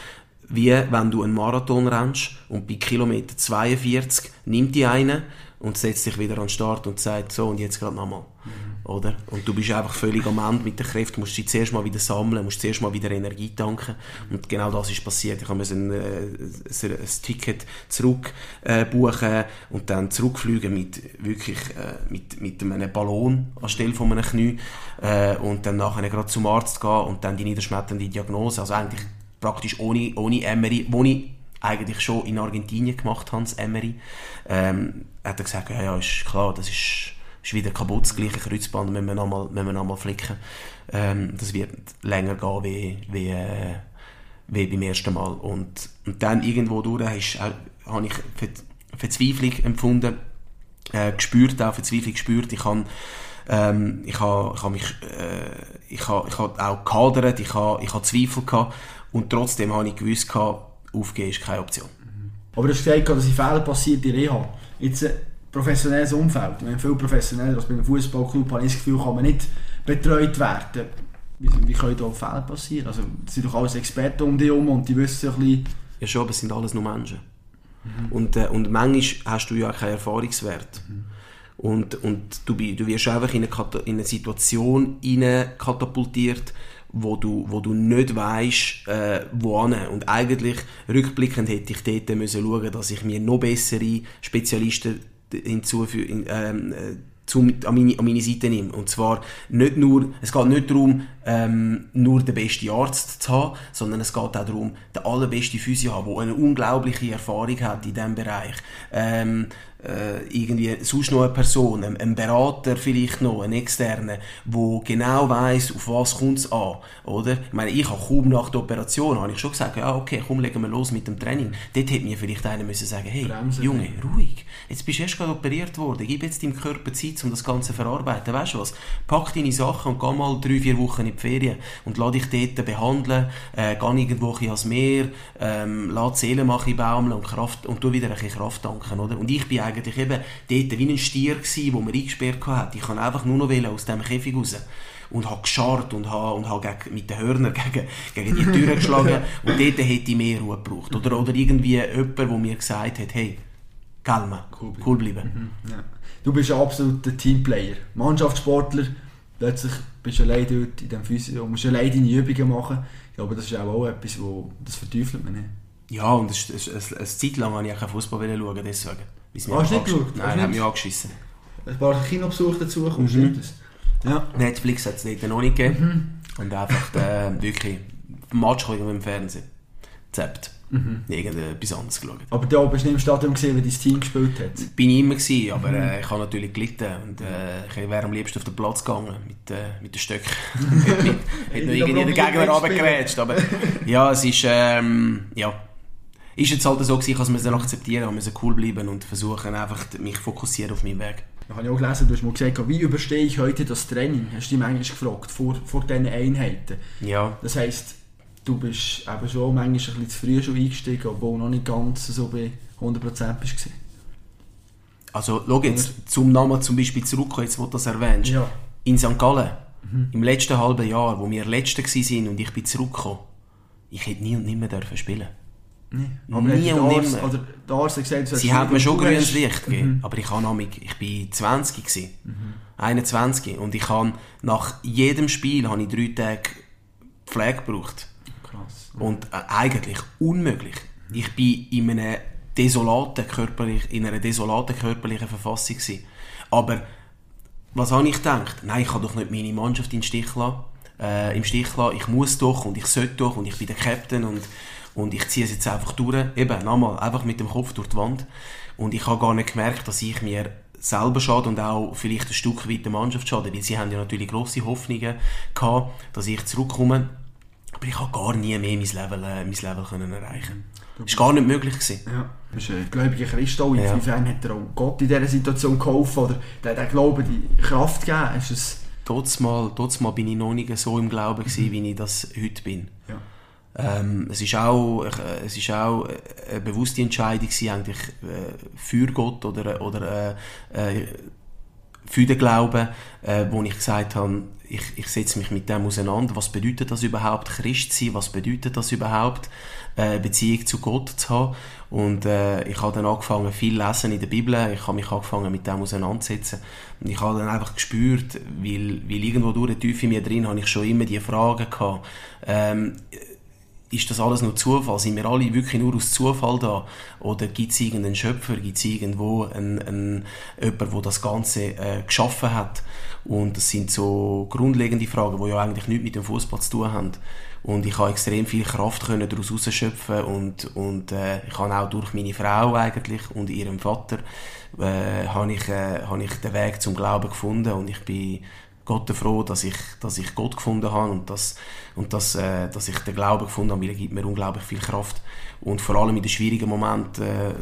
wie wenn du einen Marathon rennst und bei Kilometer 42 nimmt die eine und setzt sich wieder an den Start und sagt so und jetzt gerade nochmal. Mhm. Oder? Und du bist einfach völlig am Ende mit den Kräften, du musst dich zuerst mal wieder sammeln, musst zuerst mal wieder Energie tanken und genau das ist passiert. Ich musste ein, äh, ein, Ticket zurück äh, buchen und dann zurückfliegen mit wirklich äh, mit, mit einem Ballon anstelle von einem Knie äh, und dann nachher gerade zum Arzt gehen und dann die niederschmetternde Diagnose, also eigentlich praktisch ohne, ohne Emery, wo ich eigentlich schon in Argentinien gemacht das Emery, ähm, hat er gesagt, ja, ja, ist klar, das ist, ist wieder kaputt, das gleiche Kreuzband müssen wir nochmal, müssen wir nochmal flicken. Ähm, das wird länger gehen wie, wie, äh, wie beim ersten Mal. Und, und dann irgendwo durch äh, habe ich Ver Verzweiflung empfunden, äh, gespürt, auch Verzweiflung gespürt. Ich habe ähm, ich habe ich hab mich äh, ich habe ich hab auch gehadert, ich habe ich hab Zweifel gehabt und trotzdem habe ich gewusst gehabt, aufgeben ist keine Option. Aber du hast gesagt, dass Fehler passiert in Reha. Jetzt ein professionelles Umfeld. Wir haben viel professioneller als bei einem Fußballclub. Habe ich das Gefühl, kann man nicht betreut werden. Wie, wie können da Fehler passieren? Also, es sind doch alles Experten um dich herum und die wissen ein bisschen... Ja schon, aber es sind alles nur Menschen. Mhm. Und, äh, und manchmal hast du ja keinen Erfahrungswert. Mhm. Und, und du, du wirst einfach in eine, in eine Situation katapultiert, wo du, wo du nicht weißt, äh, wohin. Und eigentlich, rückblickend, hätte ich dort müssen schauen, dass ich mir noch bessere Spezialisten hinzufüge, ähm, äh, zum, an, meine, an meine Seite nehme. Und zwar nicht nur, es geht nicht darum, ähm, nur den besten Arzt zu haben, sondern es geht auch darum, den allerbesten Physio zu haben, der eine unglaubliche Erfahrung hat in diesem Bereich. Ähm, äh, irgendwie sonst noch eine Person, ein, ein Berater vielleicht noch, ein externer, wo genau weiß, auf was kommt es an, oder? Ich meine, ich habe kaum nach der Operation, habe ich schon gesagt, ja okay, komm, legen wir los mit dem Training. Dort hätte mir vielleicht einer müssen sagen, hey, Bremse, Junge, ruhig, jetzt bist du erst gerade operiert worden, gib jetzt deinem Körper Zeit, um das Ganze zu verarbeiten, weißt du was? Pack deine Sachen und geh mal drei, vier Wochen in die Ferien und lass dich dort behandeln, äh, geh irgendwo ans Meer, ähm, lass die Seele machen baumeln und Kraft, und du wieder ein bisschen Kraft tanken, oder? Und ich bin eigentlich eben dort wie ein Stier gewesen, wo man eingesperrt hat. Ich kann einfach nur noch aus dem Käfig raus und habe gescharrt und habe, und habe gegen, mit den Hörnern gegen, gegen die Tür geschlagen und dort hätte ich mehr Ruhe gebraucht. Oder, oder irgendwie jemand, der mir gesagt hat, hey, Calma, cool, cool bleiben. Mhm, ja. Du bist ein absoluter Teamplayer, Mannschaftssportler, plötzlich bist du allein dort in diesem Physio, musst allein deine Übungen machen. Ich glaube, das ist auch, auch etwas, wo, das verteufelt man nicht. Ja, und es, es, es, eine Zeit lang habe ich auch Fußball schauen, deswegen. Hast du nicht geschaut? Nein, haben mich angeschissen. Ein paar Kinobesuche dazu, kommst mhm. das? Ja. Netflix hat es dort noch nicht gegeben. Mhm. Und einfach äh, wirklich Match im Fernsehen. Zappt. Mhm. Irgendetwas anderes geschaut. Aber da bist du nicht im Stadion gesehen, wie dein Team gespielt hat? Bin ich immer gewesen, aber mhm. äh, ich habe natürlich gelitten und äh, ich wäre am liebsten auf den Platz gegangen mit, äh, mit den Stöcken. hätte noch irgendwie den Gegner runtergerätscht, aber ja, es ist, ähm, ja, ist jetzt halt so gewesen, dass wir es akzeptieren und cool bleiben und versuchen einfach mich fokussieren auf meinen Weg. Da habe ich auch gelesen, du hast mal gesagt, wie überstehe ich heute das Training? Hast du dich manchmal gefragt, vor, vor diesen Einheiten. Ja. Das heisst, du bist eben schon manchmal ein bisschen zu früh schon eingestiegen, obwohl du noch nicht ganz so bei 100% bist. Also, schau jetzt, zum Namen zum Beispiel zurückkommen, jetzt, wo du das erwähnst. Ja. In St. Gallen, mhm. im letzten halben Jahr, wo wir Letzte waren und ich bin zurückgekommen, ich hätte nie und nimmer dürfen spielen Nee. Aber nie und nimmer. Oder der Arzt hat gesagt, Sie haben mir schon grünes Licht gegeben, mhm. aber ich habe nämlich, ich bin 20 gewesen, mhm. 21 und ich habe nach jedem Spiel habe ich drei Tage Pflege gebraucht. Krass. Und äh, eigentlich unmöglich. Ich bin in einer desolaten körperlich, in einer desolaten körperlichen Verfassung gewesen. Aber was habe ich gedacht? Nein, ich kann doch nicht meine Mannschaft in Stich lassen, äh, im Stich lassen. Ich muss doch und ich sollte doch und ich bin der Captain und, und ich ziehe es jetzt einfach durch. Eben, nochmal, einfach mit dem Kopf durch die Wand. Und ich habe gar nicht gemerkt, dass ich mir selber schade und auch vielleicht ein Stück weit der Mannschaft schade, weil sie haben ja natürlich grosse Hoffnungen gehabt, dass ich zurückkomme. Aber ich habe gar nie mehr mein Level, äh, mein Level können erreichen. Das war gar nicht möglich. Gewesen. Ja, du bist ein gläubiger Christ. Inwiefern ja. hat dir auch Gott in dieser Situation geholfen oder der, der Glaube die Kraft gegeben? Ist es Trotz mal, trotz mal bin ich noch nicht so im Glauben gewesen, mhm. wie ich das heute bin. Ja. Ähm, es ist auch, äh, es ist auch eine bewusste Entscheidung gewesen, eigentlich äh, für Gott oder, oder äh, äh, für den Glauben, äh, wo ich gesagt habe, ich, ich setze mich mit dem auseinander. Was bedeutet das überhaupt, Christ sein? Was bedeutet das überhaupt, äh, Beziehung zu Gott zu haben? Und äh, ich habe dann angefangen, viel lesen in der Bibel. Ich habe mich angefangen, mit dem auseinanderzusetzen. Und ich habe dann einfach gespürt, weil, weil irgendwo durch die Tiefe in mir drin habe ich schon immer die Frage gehabt, ähm, ist das alles nur Zufall? Sind wir alle wirklich nur aus Zufall da? Oder gibt es irgendeinen Schöpfer? Gibt es irgendwo einen, einen, jemanden, der das Ganze äh, geschaffen hat? Und das sind so grundlegende Fragen, die ja eigentlich nichts mit dem Fußball zu tun haben. Und ich habe extrem viel Kraft können daraus rausschöpfen und, und äh, ich habe auch durch meine Frau eigentlich und ihrem Vater äh, habe ich, äh, habe ich den Weg zum Glauben gefunden und ich bin Gott froh, dass ich, dass ich Gott gefunden habe und, dass, und dass, äh, dass ich den Glauben gefunden habe, weil er gibt mir unglaublich viel Kraft. Und vor allem in den schwierigen Momenten äh,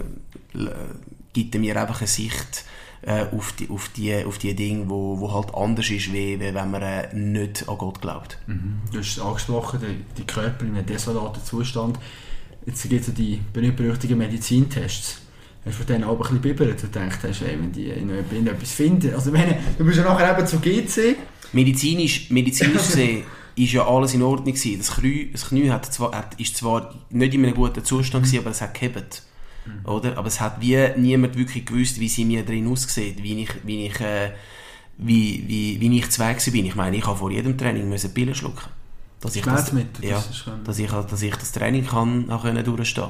gibt er mir einfach eine Sicht äh, auf, die, auf, die, auf die Dinge, wo, wo halt anders ist, wie, wenn man äh, nicht an Gott glaubt. Mhm. Du hast angesprochen, die, die Körper in einem desolaten Zustand. Jetzt gibt es die berühmt-berüchtigten Medizintests hast du von denen auch ein bisschen bibbert und gedacht hast, ey, wenn die in, in etwas finden. Also meine, du bist ja nachher eben zu GC. Medizinisch, medizinisch gesehen ist ja alles in Ordnung gewesen. Das Knie, das Knie hat zwar, hat, ist zwar nicht in einem guten Zustand gewesen, aber es hat gehebt. Mhm. Oder? Aber es hat wie niemand wirklich gewusst, wie es in mir drin aussieht, wie ich, wie ich, äh, wie, wie, wie ich zu Weg bin. Ich meine, ich habe vor jedem Training müssen Pillen schlucken. Dass ich das, ja, dass ich, dass ich das Training kann, auch durchstehen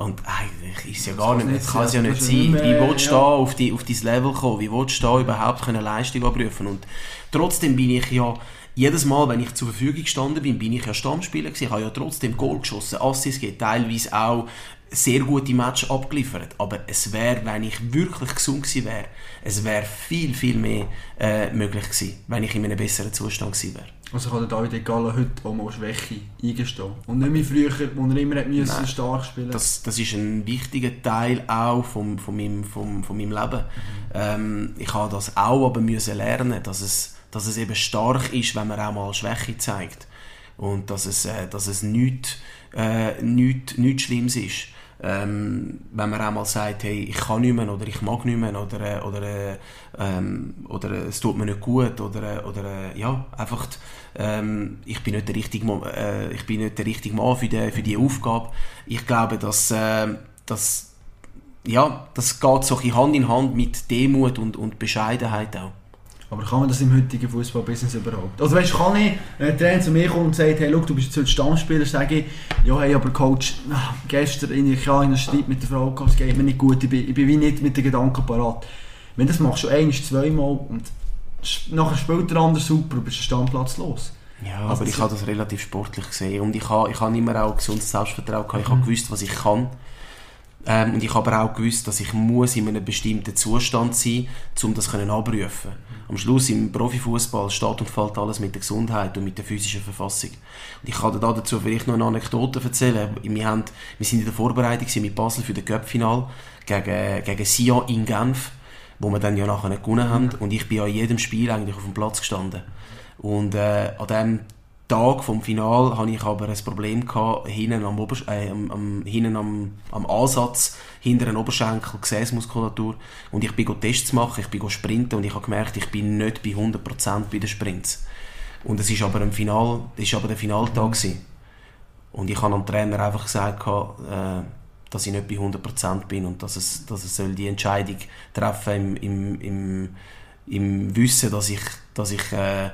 und eigentlich ist es ja gar nicht, das kann es ja nicht sein. Wie willst du ja. da auf, die, auf dein Level kommen? Wie willst du da überhaupt eine Leistung abrufen? Und trotzdem bin ich ja, jedes Mal, wenn ich zur Verfügung gestanden bin, bin ich ja Stammspieler gewesen. Ich habe ja trotzdem Goal geschossen, Assists gegeben, teilweise auch sehr gute Matches abgeliefert. Aber es wäre, wenn ich wirklich gesund gewesen wäre, es wäre viel, viel mehr äh, möglich gewesen, wenn ich in einem besseren Zustand gewesen wäre. Also kann der David Egala heute auch mal Schwäche eingestehen. Und nicht wie früher, wo er immer müssen Nein, stark spielen das, das ist ein wichtiger Teil auch vom, von, meinem, vom, von meinem Leben. Mhm. Ähm, ich habe das auch aber müssen lernen, dass es, dass es eben stark ist, wenn man auch mal Schwäche zeigt. Und dass es, äh, dass es nichts, äh, nichts, nichts Schlimmes ist. Ähm, wenn man auch mal sagt, hey, ich kann nicht mehr oder ich mag nicht mehr oder, äh, oder, äh, ähm, oder es tut mir nicht gut oder, oder ja, einfach ähm, ich bin nicht der richtige, äh, ich bin nicht der richtige Mann für die, für die Aufgabe. Ich glaube, dass, äh, dass ja, das geht so Hand in Hand mit Demut und, und Bescheidenheit auch. Aber kann man das im heutigen Fußballbusiness überhaupt? Also weißt, kann ich, wenn ein Trainer zu mir kommt und sagt, hey, look, du bist jetzt Stammspieler, sage ich, ja, hey, aber Coach, ach, gestern in ich einen Streit mit der Frau gehabt, es geht mir nicht gut, ich bin, ich bin wie nicht mit den Gedanken parat. Wenn das machst du ein, zweimal und nachher spielt der andere super und bist den Stammplatz los. Ja, also aber ich habe das relativ sportlich gesehen und ich habe, ich habe immer auch gesundes Selbstvertrauen gehabt. Ich habe mhm. gewusst, was ich kann. Ähm, und ich habe aber auch gewusst, dass ich muss in einem bestimmten Zustand sein muss, um das können abrufen Am Schluss im Profifußball steht und fällt alles mit der Gesundheit und mit der physischen Verfassung. Und ich kann dir dazu vielleicht noch eine Anekdote erzählen. Wir, haben, wir sind in der Vorbereitung mit Basel für das Cup-Final gegen, gegen Sion in Genf wo wir dann ja nachher gewonnen haben. Und ich bin in jedem Spiel eigentlich auf dem Platz gestanden. Und äh, an dem Tag vom Final hatte ich aber ein Problem gehabt, hinten am, Ober äh, am, am, hinten am, am Ansatz, hinter den Oberschenkel, Gesäßmuskulatur. Und ich bin Tests machen, ich bin sprinten und ich habe gemerkt, ich bin nicht bei 100% bei den Sprints. Und es ist aber ein Final, ist aber der Finaltag gewesen. Und ich habe am Trainer einfach gesagt, äh, dass ich nicht bei 100% bin und dass es, dass es soll die Entscheidung treffen im, im, im, im Wissen, dass ich, dass ich äh,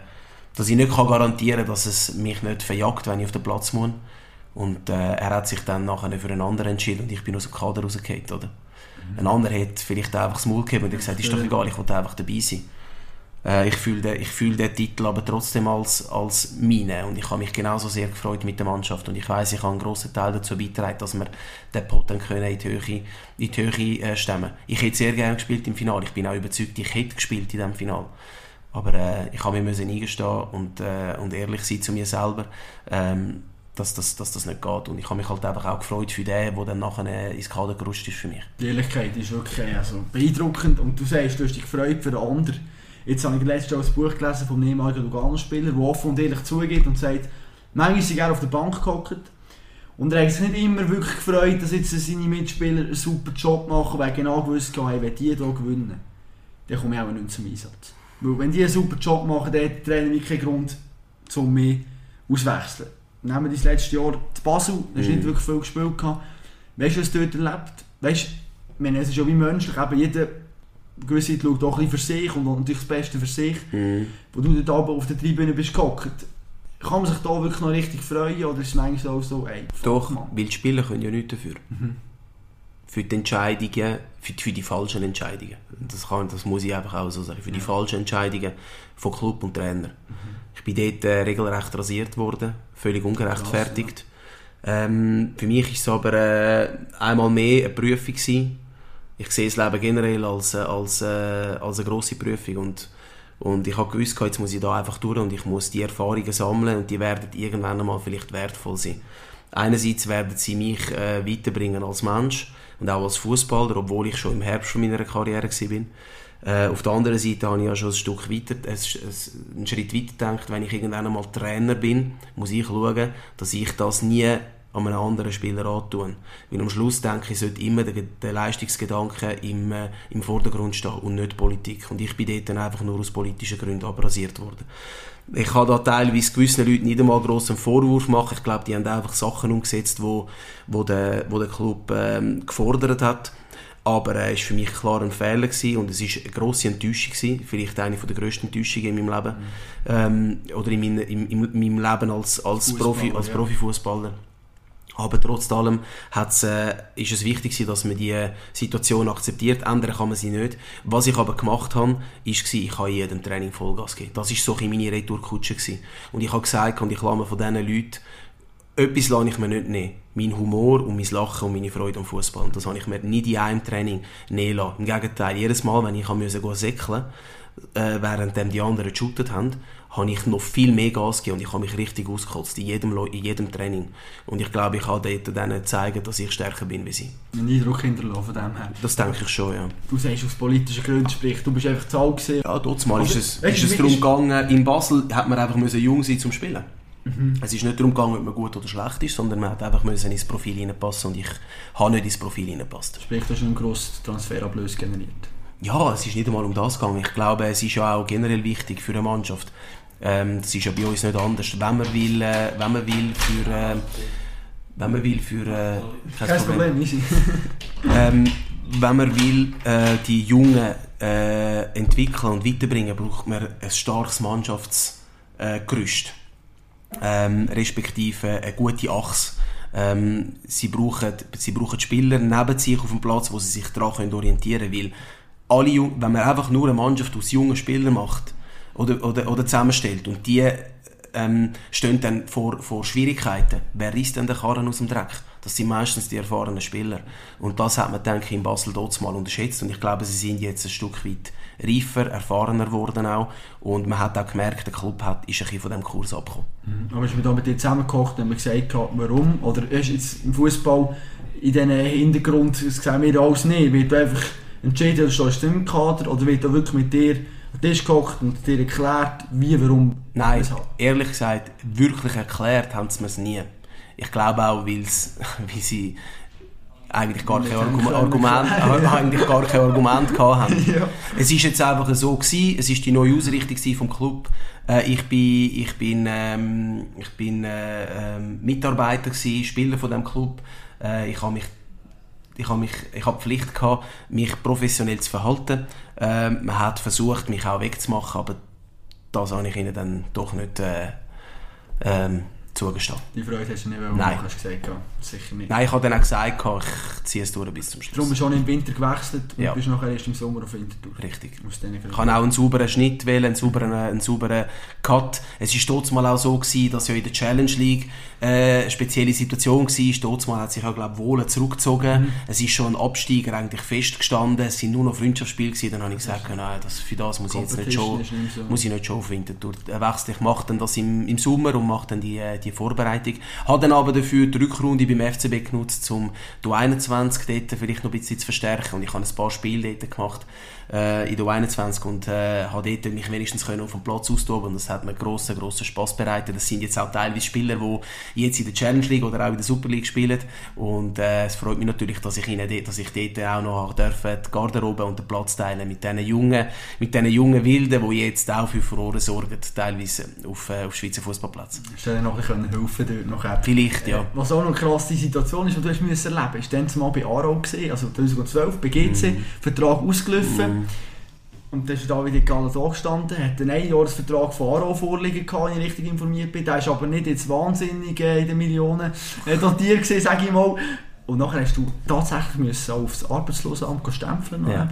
dass ich nicht kann garantieren kann, dass es mich nicht verjagt, wenn ich auf den Platz muss. Und äh, er hat sich dann nachher für einen anderen entschieden und ich bin aus dem Kader rausgefallen, oder? Mhm. Ein anderer hat vielleicht einfach das Maul gegeben und gesagt, ist doch egal, ich will einfach dabei sein. Äh, ich fühle den, fühl den Titel aber trotzdem als, als meine und ich habe mich genauso sehr gefreut mit der Mannschaft und ich weiß, ich habe einen grossen Teil dazu beigetragen, dass wir den Pot in die Höhe, in die Höhe äh, stemmen Ich hätte sehr gerne gespielt im Finale, ich bin auch überzeugt, ich hätte gespielt in diesem Finale. Aber äh, ich habe mir eingestehen und, äh, und ehrlich sein zu mir selber, ähm, dass, dass, dass das nicht geht. Und ich habe mich halt einfach auch gefreut für den, der dann nachher äh, ins Kader gerutscht ist für mich. Die Ehrlichkeit ist wirklich also, beeindruckend und du sagst, du hast dich gefreut für den anderen. Jetzt habe ich letztes Jahr ein Buch gelesen vom ehemaligen Lugano-Spieler, der offen und ehrlich zugeht und sagt, manchmal ist er auf der Bank gehockt und er hat sich nicht immer wirklich gefreut, dass jetzt seine Mitspieler einen super Job machen, weil er genau gewusst hat, wenn die hier gewinnen, dann komme ich auch nicht zum Einsatz. Weil wenn die einen super Job machen, dann hat der Trainer keinen Grund, um mich auswechseln. Nehmen wir das letzte Jahr zu Basel, da hast mm. nicht wirklich viel gespielt. Gehabt. Weißt du, was dort erlebt? Weißt du, es ist ja wie menschlich, eben jeder gewisse Zeit schaut auch ein für sich und natürlich das Beste für sich. Mm. Wo du dort oben auf der Tribüne bist gehockt, kann man sich da wirklich noch richtig freuen oder ist es manchmal auch so, ey, Doch, Mann. weil die Spieler können ja nichts dafür. Mhm für die Entscheidungen, für, für die falschen Entscheidungen. Das, kann, das muss ich einfach auch so sagen. Für die falschen Entscheidungen von Club und Trainer. Mhm. Ich bin dort äh, regelrecht rasiert worden, völlig ungerechtfertigt. ähm, für mich war es aber äh, einmal mehr eine Prüfung gewesen. Ich sehe das Leben generell als, äh, als, äh, als eine grosse Prüfung und und ich habe gewusst, jetzt muss ich da einfach durch und ich muss die Erfahrungen sammeln und die werden irgendwann einmal vielleicht wertvoll sein. Einerseits werden sie mich äh, weiterbringen als Mensch, und auch als Fußballer, obwohl ich schon im Herbst von meiner Karriere war. Äh, auf der anderen Seite habe ich ja schon ein Stück weiter, einen Schritt weiter gedacht, wenn ich irgendwann einmal Trainer bin, muss ich schauen, dass ich das nie an einem anderen Spieler antun. Weil am Schluss denke ich, sollte immer der, der Leistungsgedanke im, äh, im Vordergrund stehen und nicht Politik. Und ich bin dort dann einfach nur aus politischen Gründen abrasiert worden. Ich habe da teilweise gewissen Leuten nicht einmal grossen Vorwurf machen. Ich glaube, die haben einfach Sachen umgesetzt, wo, wo, der, wo der Club ähm, gefordert hat. Aber er äh, war für mich klar ein Fehler gewesen und es war eine grosse Enttäuschung gewesen. Vielleicht eine der grössten Enttäuschungen in meinem Leben. Mhm. Ähm, oder in, mein, in, in, meinem Leben als, als, Profi, als ja. Aber trotz allem hat's, äh, ist es wichtig, dass man die Situation akzeptiert. Ändern kann man sie nicht. Was ich aber gemacht habe, ist, ich habe jedem Training Vollgas gegeben. Das war so meine Retourkutsche. Und ich habe gesagt, und ich lasse von diesen Leuten, etwas lasse ich mir nicht nehmen. Mein Humor und mein Lachen und meine Freude am Fußball. Und das habe ich mir nicht in einem Training nehmen lassen. Im Gegenteil, jedes Mal, wenn ich musste säckeln, äh, während die anderen geshootet haben, habe ich noch viel mehr Gas gegeben und ich habe mich richtig ausgekotzt in jedem, in jedem Training. Und ich glaube, ich kann dort denen zeigen, dass ich stärker bin wie sie. Einen Eindruck hinterlassen von dem her. Das denke ich schon, ja. Du sagst aus politischen Gründen, sprich, du bist einfach zu alt gewesen. Ja, mal ist es, ist es darum gegangen, in Basel hat man einfach müssen jung sein zum Spielen. Mhm. Es ist nicht darum gegangen, ob man gut oder schlecht ist, sondern man hat einfach müssen ins Profil reinpassen und ich habe nicht ins Profil reingepasst. Sprich, du hast einen grossen Transferablös generiert. Ja, es ist nicht einmal um das gegangen. Ich glaube, es ist ja auch generell wichtig für eine Mannschaft. Ähm, das ist ja bei uns nicht anders. Wenn man will, äh, wenn man will für... Äh, wenn man will für... Äh, kein, kein Problem, Problem ähm, wenn man will, äh, die Jungen äh, entwickeln und weiterbringen, braucht man ein starkes Mannschaftsgerüst. Ähm, respektive eine gute Achse. Ähm, sie, brauchen, sie brauchen Spieler neben sich auf dem Platz, wo sie sich daran orientieren können. Weil alle, wenn man einfach nur eine Mannschaft aus jungen Spielern macht, oder, oder, oder zusammenstellt. Und die ähm, stehen dann vor, vor Schwierigkeiten. Wer reißt denn den Karren aus dem Dreck? Das sind meistens die erfahrenen Spieler. Und das hat man, denke ich, in Basel dort mal unterschätzt. Und ich glaube, sie sind jetzt ein Stück weit reifer, erfahrener geworden auch. Und man hat auch gemerkt, der Club hat, ist ein bisschen von diesem Kurs abgekommen. Mhm. Aber ist man da mit dir zusammengekocht und gesagt, warum? Oder ist jetzt im Fußball in diesem Hintergrund, das sehen wir alles nicht, wird einfach entschieden, du stehst im Kader oder wird da wirklich mit dir an den Tisch gehockt und dir erklärt, wie, warum, Nein, weshalb? ehrlich gesagt, wirklich erklärt haben sie mir es nie. Ich glaube auch, weil's, weil sie eigentlich gar kein Argument. Argument, eigentlich gar kein Argument gehabt haben. Ja. Es ist jetzt einfach so gewesen, es ist die neue Ausrichtung vom Club. Äh, ich bin, ich bin, ähm, ich bin äh, ähm, Mitarbeiter gewesen, Spieler von dem Club. Äh, ich habe mich ich habe mich, ich habe die Pflicht gehabt, mich professionell zu verhalten. Ähm, man hat versucht, mich auch wegzumachen, aber das habe ich ihnen dann doch nicht äh, ähm, zugestanden. Die Freude hast du nicht wollen Nein. hast du gesagt. Ja. Sicher nicht. Nein, ich habe dann auch gesagt, ich ziehe es durch bis zum Darum Schluss. bist du schon im Winter gewechselt und Ja. bist nachher erst im Sommer auf Winterthur. Richtig. Ich habe auch einen sauberen Schnitt wählen, einen sauberen, einen sauberen Cut. Es war dort mal auch so, gewesen, dass ja in der Challenge League äh, eine spezielle Situation war. Dort mal hat sich ja, glaube Wohlen zurückgezogen. Es ist schon ein Absteiger eigentlich festgestanden. Es sind nur noch Freundschaftsspiele gewesen. Dann habe ich gesagt, nein, das, für das muss ich jetzt nicht schon, nicht so. muss ich nicht schon auf Winterthur wechseln. Ich mache dann das im, im Sommer und mache dann die, äh, die Vorbereitung. Habe dann aber dafür die Rückrunde beim FCB genutzt, um die 21 dort vielleicht noch ein bisschen zu verstärken. Und ich habe ein paar Spiele dort gemacht äh, in der 21 und äh, habe dort mich wenigstens können auf dem Platz austoben und das hat mir grossen, grossen Spass bereitet. Das sind jetzt auch teilweise Spieler, die jetzt in der Challenge League oder auch in der Super League spielen und äh, es freut mich natürlich, dass ich ihnen dort, dass ich dort auch noch dürfen, die Garderobe und den Platz teilen mit diesen jungen, mit diesen jungen Wilden, die jetzt auch für Furore sorgen, teilweise auf, äh, auf Schweizer Fußballplatz. Hast du dir noch ein bisschen helfen dort nachher? Vielleicht, ja. Äh, Was auch noch eine krasse Situation ist, die du hast müssen erleben musst, ist dann mal bei Aarau gesehen, also 2012 bei GC, Mhm. Vertrag ausgelaufen. Und dann ist David Galla da gestanden, hat einen Einjahresvertrag von Aarau vorliegen gehabt, wenn ich richtig informiert bin. Der ist aber nicht jetzt wahnsinnig äh, in den Millionen äh, dotiert gewesen, sage ich mal. Und nachher hast du tatsächlich müssen aufs Arbeitslosenamt stempeln Ja.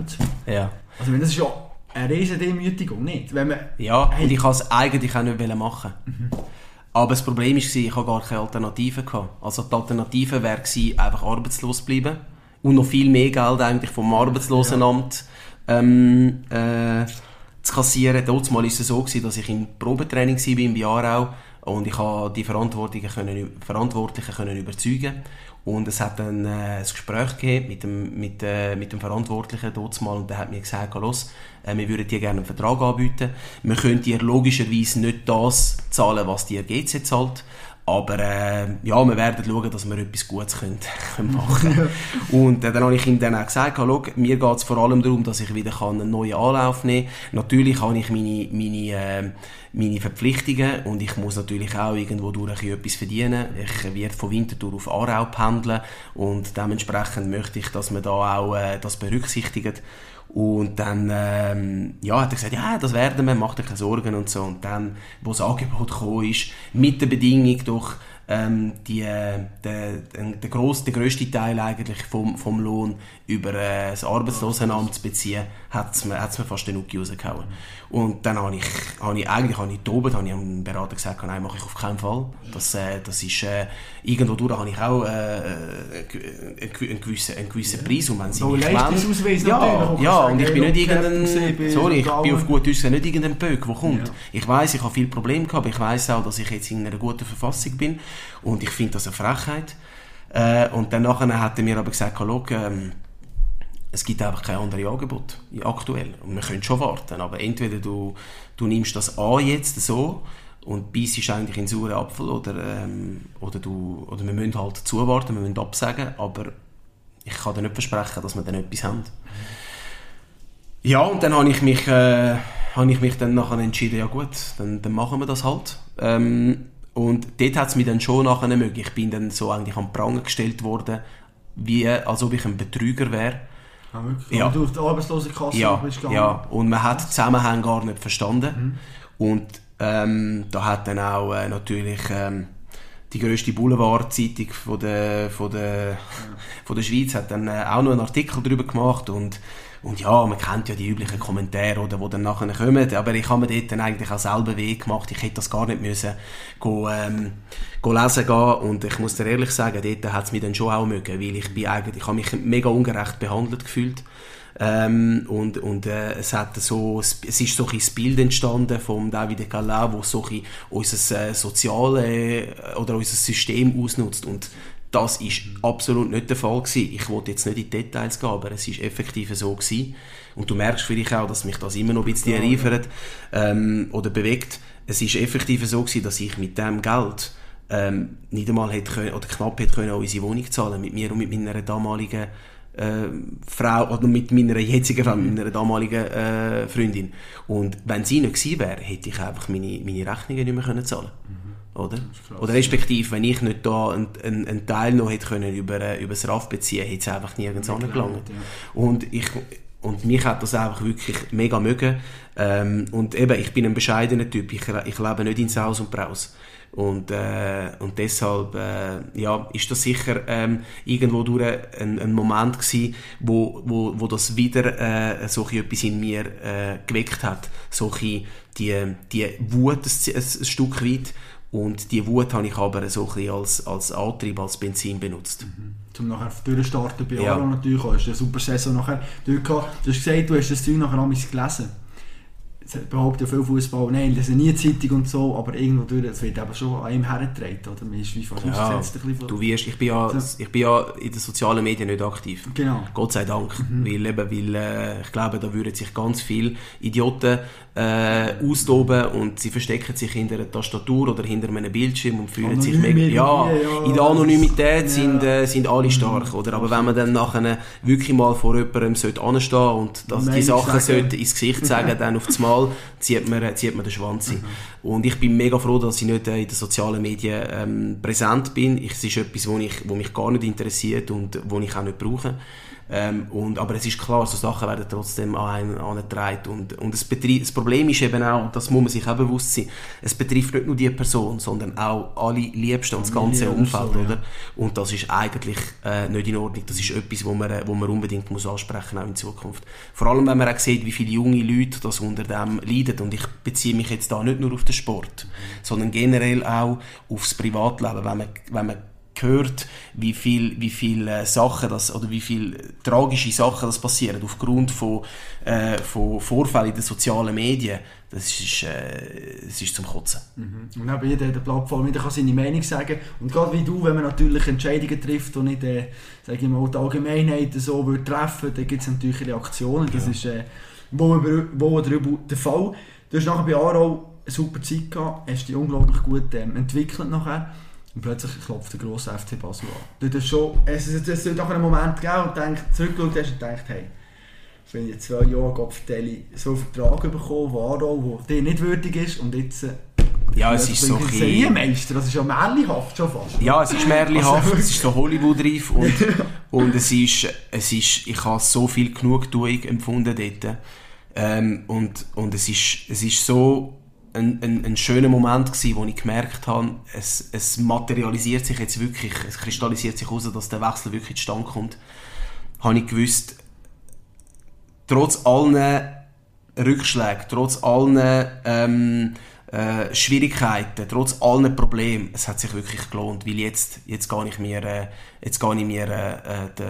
Ja. Also wenn das ist ja eine riesen Demütigung, nicht? Wenn man, Ja, Hey. und ich wollte es eigentlich auch nicht machen. Aber das Problem war, ich hatte gar keine Alternative. Also die Alternative wäre gewesen, einfach arbeitslos bleiben und noch viel mehr Geld eigentlich vom Arbeitslosenamt ähm, äh, zu kassieren. Mal war es so, gewesen, dass ich im Probetraining war bei Aarau und ich habe die Verantwortlichen können, Verantwortlichen können überzeugen und es hat dann äh, ein Gespräch gegeben mit dem, mit, äh, mit dem Verantwortlichen mal und der hat mir gesagt, los, äh, wir würden dir gerne einen Vertrag anbieten. Wir können dir logischerweise nicht das zahlen, was dir GC zahlt, aber äh, ja, wir werden schauen, dass wir etwas Gutes können, können machen Und äh, dann habe ich ihm dann auch gesagt, schau, mir geht es vor allem darum, dass ich wieder kann einen neuen Anlauf nehmen kann. Natürlich habe ich meine, meine, äh, meine Verpflichtungen und ich muss natürlich auch irgendwo durch etwas verdienen. Ich werde von Winterthur auf Aarau pendeln und dementsprechend möchte ich, dass man da auch äh, das berücksichtigt. Und dann ähm, ja, hat er gesagt, ja, das werden wir, mach dir keine Sorgen und so. Und dann, wo das Angebot gekommen ist, mit der Bedingung doch, ähm, die, äh, der, der, der, gross, der grösste Teil eigentlich vom, vom Lohn über äh, das Arbeitslosenamt zu beziehen, hat es mir, hat's mir fast den Nuki rausgehauen. Und dann habe ich, habe ich eigentlich habe ich tobt, habe ich am Berater gesagt, nein, mache ich auf keinen Fall. Das, äh, das ist, äh, irgendwo durch habe ich auch äh, einen, gew- einen gewissen, einen gewissen Preis. Und wenn sie mich wollen- ja, ja, und ich bin nicht irgendein, sorry, ich bin auf gut Deutsch nicht irgendein Böck, der kommt. Ich weiß, ich habe viele Probleme gehabt, aber ich weiß auch, dass ich jetzt in einer guten Verfassung bin und ich finde das eine Frechheit. Äh, und dann nachher hat er mir aber gesagt, schau, ähm, es gibt einfach keine andere Angebot aktuell. Und wir können schon warten, aber entweder du, du nimmst das an jetzt so und beißt eigentlich in sauren Apfel oder, ähm, oder, du, oder wir müssen halt zuwarten, wir müssen absagen, aber ich kann dir nicht versprechen, dass wir dann etwas haben. Ja, und dann habe ich mich, äh, habe ich mich dann nachher entschieden, ja gut, dann, dann machen wir das halt. Ähm, und dort hat es mich dann schon nachher nicht möglich. Ich bin dann so eigentlich am Pranger gestellt worden, wie als ob ich ein Betrüger wäre. Ah, wirklich? Ja. Und du auf die Arbeitslosenkasse Ja, bist gegangen? ja, und man hat die Zusammenhänge gar nicht verstanden. Und ähm, da hat dann auch äh, natürlich ähm, die grösste Boulevardzeitung von der, von der, von der Schweiz hat dann äh, auch noch einen Artikel darüber gemacht und und ja, man kennt ja die üblichen Kommentare, oder, die dann nachher kommen, aber ich habe mir dort dann eigentlich auch selber Weg gemacht, ich hätte das gar nicht müssen go, ähm, go lesen gehen. Und ich muss dir ehrlich sagen, dort hat es mich dann schon auch mögen, weil ich bin eigentlich, ich habe mich mega ungerecht behandelt gefühlt. Ähm, und, und äh, es, hat so, es ist so ein das Bild entstanden von David Calais, wo so ein unser äh, soziales äh, oder unser System ausnutzt. Und das ist absolut nicht der Fall gewesen. Ich wollte jetzt nicht in die Details gehen, aber es ist effektiv so gewesen. Und du merkst vielleicht auch, dass mich das immer noch ein bisschen erinnert ähm, oder bewegt. Es ist effektiv so gewesen, dass ich mit dem Geld ähm, nicht einmal hätte können, oder knapp hätte können unsere Wohnung zahlen mit mir und mit meiner damaligen äh, Frau oder mit meiner jetzigen Frau, mit meiner damaligen äh, Freundin. Und wenn sie nicht gewesen wäre, hätte ich einfach meine, meine Rechnungen nicht mehr können zahlen mhm. Oder? Oder respektive, wenn ich nicht da einen, einen, einen Teil noch hätte können über, äh, über das RAF beziehen, hätte es einfach nirgends angelangt. Ja. Und ich, und mich hat das einfach wirklich mega mögen. Ähm, und eben, ich bin ein bescheidener Typ. Ich, ich lebe nicht in Saus und Braus. Und, äh, und deshalb äh, ja, ist das sicher ähm, irgendwo durch ein, ein Moment gewesen, wo, wo, wo das wieder äh, so etwas in mir äh, geweckt hat. So die, die Wut ein, ein Stück weit. Und die Wut habe ich aber so ein als, als Antrieb, als Benzin benutzt. Mhm. Zum nachher durchstarten bei ja. Aaron natürlich auch. Hast du eine super Saison nachher. Du hast gesagt, du hast das Zeug nachher gelesen behauptet ja viel Fußball, nein, das ist nie Zeitung und so, aber irgendwo durch, es wird eben schon an ihm hergetreten, oder? Man ist wie fast ja, Du wirst, ich bin, ja, ich bin ja in den sozialen Medien nicht aktiv. Genau. Gott sei Dank. Mhm. Weil, eben, weil äh, ich glaube, da würden sich ganz viele Idioten äh, austoben und sie verstecken sich hinter einer Tastatur oder hinter einem Bildschirm und fühlen sich mega... Ja, ja, in der Anonymität sind, äh, sind alle stark, mhm. oder? Aber wenn man dann nachher wirklich mal vor jemandem sollte anstehen und dass die Sachen sollte ins Gesicht sagen, dann auf das Mal zieht man, zieht man den Schwanz mhm. Und ich bin mega froh, dass ich nicht in den sozialen Medien ähm, präsent bin. Ich, es ist etwas, wo, ich, wo mich gar nicht interessiert und wo ich auch nicht brauche. Ähm, und, aber es ist klar, so Sachen werden trotzdem an einen angetragen. Und, und das, das Problem ist eben auch, und das muss man sich auch bewusst sein, es betrifft nicht nur die Person, sondern auch alle Liebsten und das ganze Umfeld. So, oder? Und das ist eigentlich äh, nicht in Ordnung. Das ist etwas, wo man, wo man unbedingt muss ansprechen auch in Zukunft. Vor allem, wenn man auch sieht, wie viele junge Leute das unter dem leiden. Und ich beziehe mich jetzt da nicht nur auf den Sport, sondern generell auch aufs Privatleben. Wenn man, wenn man gehört, wie viel, wie viel äh, Sachen das, oder wie viel tragische Sachen das passieren aufgrund von, äh, von Vorfällen in den sozialen Medien. Das ist, äh, das ist zum Kotzen. Mhm. Und auch jeder der Plattform jeder kann seine Meinung sagen. Und gerade wie du, wenn man natürlich Entscheidungen trifft und nicht, äh, sage ich mal, die Allgemeinheit so würde treffen, dann gibt es natürlich Reaktionen. Das ja. ist äh, wo, wo darüber der Fall. Du hast nachher bei Aarau eine super Zeit gehabt, hast dich unglaublich gut ähm, entwickelt nachher. Und plötzlich klopft der grosse FC Basel an. Du schon, es, es, es hat einen Moment gegeben und denkt, zurückgeschaut hast und gedacht, hey, wenn ich zwei Jahre Gopfdeli so einen Vertrag bekommen, Varo, der dir nicht würdig ist und jetzt... Äh, ja, es ist so ein Meister, das ist ja märlihaft schon fast. Ja, es ist märlihaft, also, es ist so Hollywood-reif und, und es ist, es ist, ich habe so viel Genugtuung empfunden dort. Ähm, und, und es ist, es ist so ein, ein, ein schöner Moment gewesen, wo ich gemerkt habe, es, es materialisiert sich jetzt wirklich, es kristallisiert sich heraus, dass der Wechsel wirklich zustande kommt. Habe ich gewusst, trotz allen Rückschlägen, trotz allen ähm, äh, Schwierigkeiten, trotz allen Problemen, es hat sich wirklich gelohnt, weil jetzt, jetzt gehe ich mir, äh, jetzt gehe ich mir äh, äh de,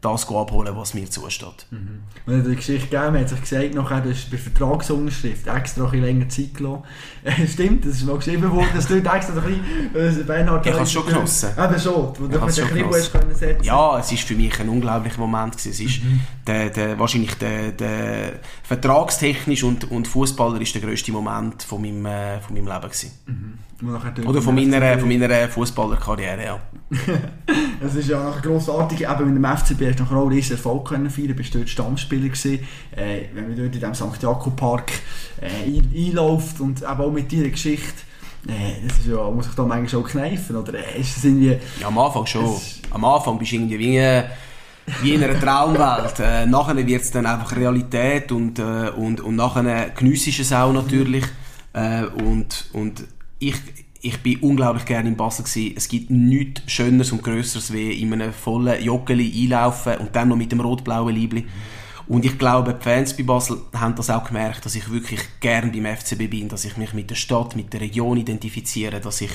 das abholen, was mir zusteht. Mhm. Und in der Geschichte gegeben, hat sich gesagt, nachher, du hast bei Vertragsunterschrift extra ein länger Zeit gelassen. Äh, stimmt, das ist mal geschrieben worden, dass du extra ein bisschen, äh, Bernhard Ich habe es schon genossen. Eben schon, wo du ein bisschen können setzen Ja, es war für mich ein unglaublicher Moment gewesen. Es ist mhm. der, der, wahrscheinlich der, der vertragstechnisch und, und fußballerisch der grösste Moment von meinem äh, von meinem Leben. Gewesen. Mhm. Oder von meiner, von meiner Fußballerkarriere, ja. das ist ja nachher grossartig. Eben mit dem FCB hast du nachher auch einen riesen Erfolg können feiern. Du bist dort Stammspieler gewesen. Äh, wenn man dort in dem St. Jakob Park äh, einläuft und eben auch mit deiner Geschichte äh, das ist ja, muss ich da manchmal schon kneifen, oder äh, ist das irgendwie... Ja, am Anfang schon. Am Anfang bist du irgendwie wie, wie in einer Traumwelt. Äh, nachher wird es dann einfach Realität und, äh, und, und nachher geniessest es auch natürlich. Äh, und, und ich, ich bin unglaublich gerne in Basel gewesen. Es gibt nichts Schöneres und Größeres wie in einem vollen Joggeli einlaufen und dann noch mit dem rot-blauen Liebli. Und ich glaube, die Fans bei Basel haben das auch gemerkt, dass ich wirklich gern beim FCB bin, dass ich mich mit der Stadt, mit der Region identifiziere, dass ich,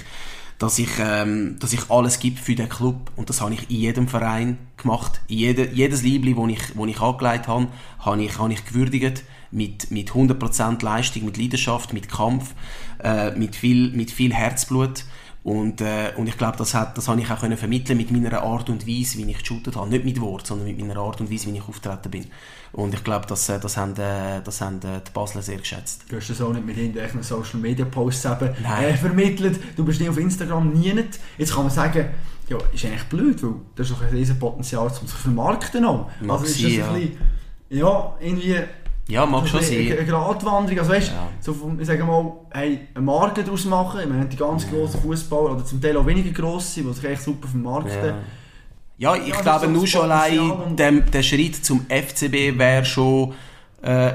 dass ich, ähm, dass ich alles gebe für den Club. Und das habe ich in jedem Verein gemacht. Jede, jedes Liebli, das ich, wo ich angelegt habe, habe ich, habe ich gewürdigt mit, mit 100% Leistung, mit Leidenschaft, mit Kampf, äh, mit, viel, mit viel Herzblut. Und, äh, und ich glaube, das, hat, das habe ich auch können vermitteln mit meiner Art und Weise, wie ich geshootet habe. Nicht mit Wort, sondern mit meiner Art und Weise, wie ich auftreten bin. Und ich glaube, das, äh, das haben, äh, das haben äh, die Basler sehr geschätzt. Du hast das auch nicht mit irgendwelchen Social Media Posts eben, äh, vermittelt. Du bist nicht auf Instagram nie nicht. Jetzt kann man sagen, ja, ist eigentlich blöd, weil das ist doch ein riesen Potenzial, um sich zu vermarkten auch. Also ist das ein bisschen, ja, irgendwie Ja, mag schon bisschen sein. eine Gratwanderung. Also weißt, Ja. so vom, ich sage mal, hey, eine Marke daraus machen. Ich meine, die ganz grossen Fußballer oder zum Teil auch weniger grosse, die sich echt super vermarkten. Ja. Ja, ich Ja, glaube nur schon allein und- der, Schritt zum FCB wäre schon, äh,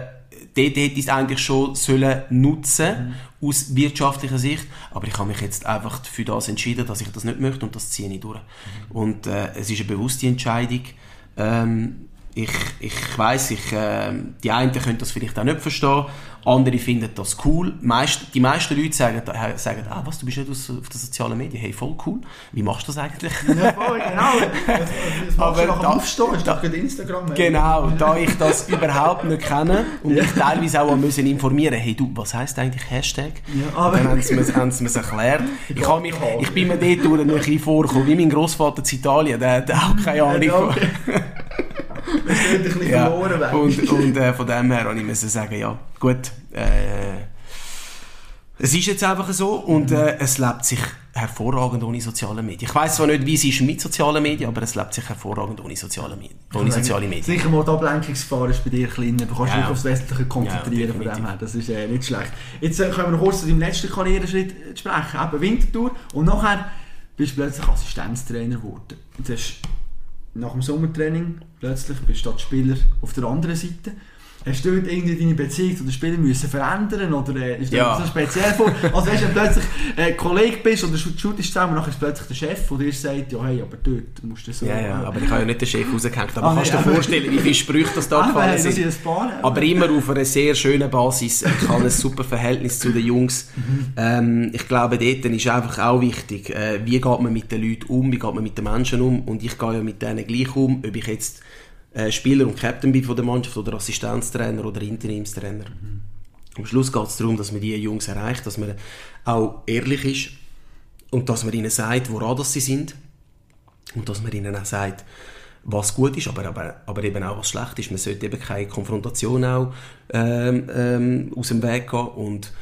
dort hätte ich es eigentlich schon sollen nutzen Mhm. aus wirtschaftlicher Sicht, aber ich habe mich jetzt einfach für das entschieden, dass ich das nicht möchte und das ziehe ich durch. Mhm. Und äh, es ist eine bewusste Entscheidung. Ähm, ich, ich weiss, ich, äh, die einen können das vielleicht auch nicht verstehen, andere finden das cool. Meist, die meisten Leute sagen, äh, sagen ah, was, du bist nicht auf den sozialen Medien, hey, voll cool. Wie machst du das eigentlich? Ja, voll, genau. Das, das Aber du nach dem Aufstehen, ist doch Instagram. ey. Genau, da ich das überhaupt nicht kenne und mich teilweise auch müssen informieren hey du, was heisst eigentlich Hashtag? Ja, aber- dann haben sie mir mir's erklärt. Ich, habe mich, ich bin mir dort durch ein bisschen vorgekommen, wie mein Großvater in Italien, der hat auch keine Ahnung. Ja, okay. Wir sind ein bisschen Ja, verloren weg. und und äh, von dem her habe ich sagen, ja, gut, äh, es ist jetzt einfach so und äh, es lebt sich hervorragend ohne soziale Medien. Ich weiß zwar nicht, wie es ist mit sozialen Medien, aber es lebt sich hervorragend ohne soziale Medien. Ohne soziale Medien. Sicher mal die Ablenkungsgefahr ist bei dir kleiner. Du kannst Ja, dich aufs Wesentliche konzentrieren Ja, von dem her. Das ist äh, nicht schlecht. Jetzt äh, können wir noch kurz zu deinem letzten Karriereschritt äh, sprechen. Eben Wintertour. Und nachher bist du plötzlich Assistenztrainer geworden. Und du hast nach dem Sommertraining plötzlich bist du als Spieler auf der anderen Seite. Hast du dort irgendwie deine Beziehung zu den Spielern müssen verändern oder äh, ist das Ja. so speziell vor? Also weißt, wenn du plötzlich äh, Kollege bist oder shootest zusammen nachher ist plötzlich der Chef, der dir sagt, ja hey, aber dort musst du so... Ja, ja, aber ich habe ja nicht den Chef rausgehängt. Aber Ah, kannst du dir vorstellen, wie viele Sprüche das da Ah, gefallen das sind? ein paar. Aber immer auf einer sehr schönen Basis. Ich habe ein super Verhältnis zu den Jungs. Ähm, ich glaube, dort ist einfach auch wichtig, äh, wie geht man mit den Leuten um, wie geht man mit den Menschen um. Und ich gehe ja mit denen gleich um, ob ich jetzt Spieler und Captain bin von der Mannschaft oder Assistenztrainer oder Interimstrainer. Am Schluss geht es darum, dass man die Jungs erreicht, dass man auch ehrlich ist und dass man ihnen sagt, woran das sie sind und dass man ihnen auch sagt, was gut ist, aber, aber, aber eben auch was schlecht ist. Man sollte eben keine Konfrontation auch ähm, ähm, aus dem Weg gehen und,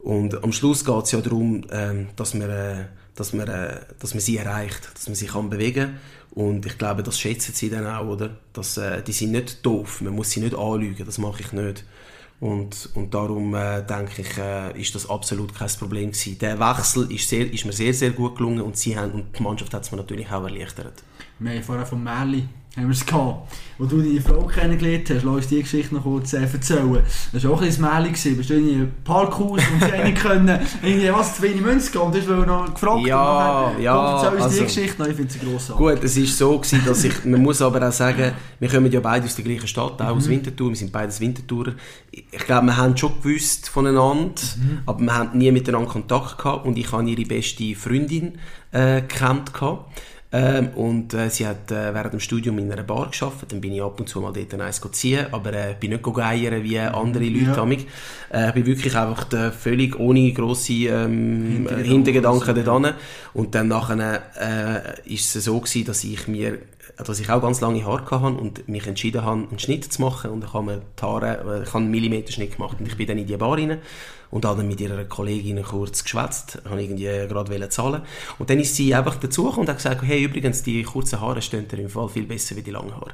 und am Schluss geht es ja darum, ähm, dass, man, äh, dass, man, äh, dass man sie erreicht, dass man sie kann bewegen und ich glaube, das schätzen sie dann auch, oder? Dass, äh, die sind nicht doof, man muss sie nicht anlügen, das mache ich nicht. Und, und darum äh, denke ich, äh, ist das absolut kein Problem gewesen. Der Wechsel ist, sehr, ist mir sehr, sehr gut gelungen und, sie haben, und die Mannschaft hat es mir natürlich auch erleichtert. Wir haben vorher von Merli haben wir es gehabt. Wo du deine Frau kennengelernt hast, lass uns die Geschichte noch kurz äh, erzählen. Das war auch ein bisschen gewesen. Bist du in einem Parkhaus und sie nicht können, irgendwie was, zu wenig Münzen gehen. Und hast noch gefragt. Ja, und ja, komm, erzähl uns die also- Geschichte noch, ich finde sie grossartig. Gut, es ist so gewesen, dass ich, man muss aber auch sagen, wir kommen ja beide aus der gleichen Stadt, auch aus Winterthur, wir sind beides Winterthurer. Ich glaube, wir haben schon gewusst voneinander, aber wir haben nie miteinander Kontakt gehabt und ich habe ihre beste Freundin äh, gekannt gehabt. Ähm, und äh, sie hat äh, während dem Studium in einer Bar geschafft. Dann bin ich ab und zu mal dort eins ziehen, aber äh, bin nicht geiern wie andere Leute. Ja. amig. Äh, ich bin wirklich einfach äh, völlig ohne grosse ähm, Hintergedanken. Hintergedanken dort hin. Und dann nachher äh, ist es so gewesen, dass ich mir dass ich auch ganz lange Haare hatte und mich entschieden habe, einen Schnitt zu machen und ich habe mir die Haare, äh, ich habe einen Millimeterschnitt gemacht und ich bin dann in die Bar rein und habe dann mit ihrer Kollegin kurz geschwätzt, habe irgendwie gerade wollen zahlen und dann ist sie einfach dazugekommen und hat gesagt, hey übrigens, die kurzen Haare stehen dir im Fall viel besser wie die langen Haare.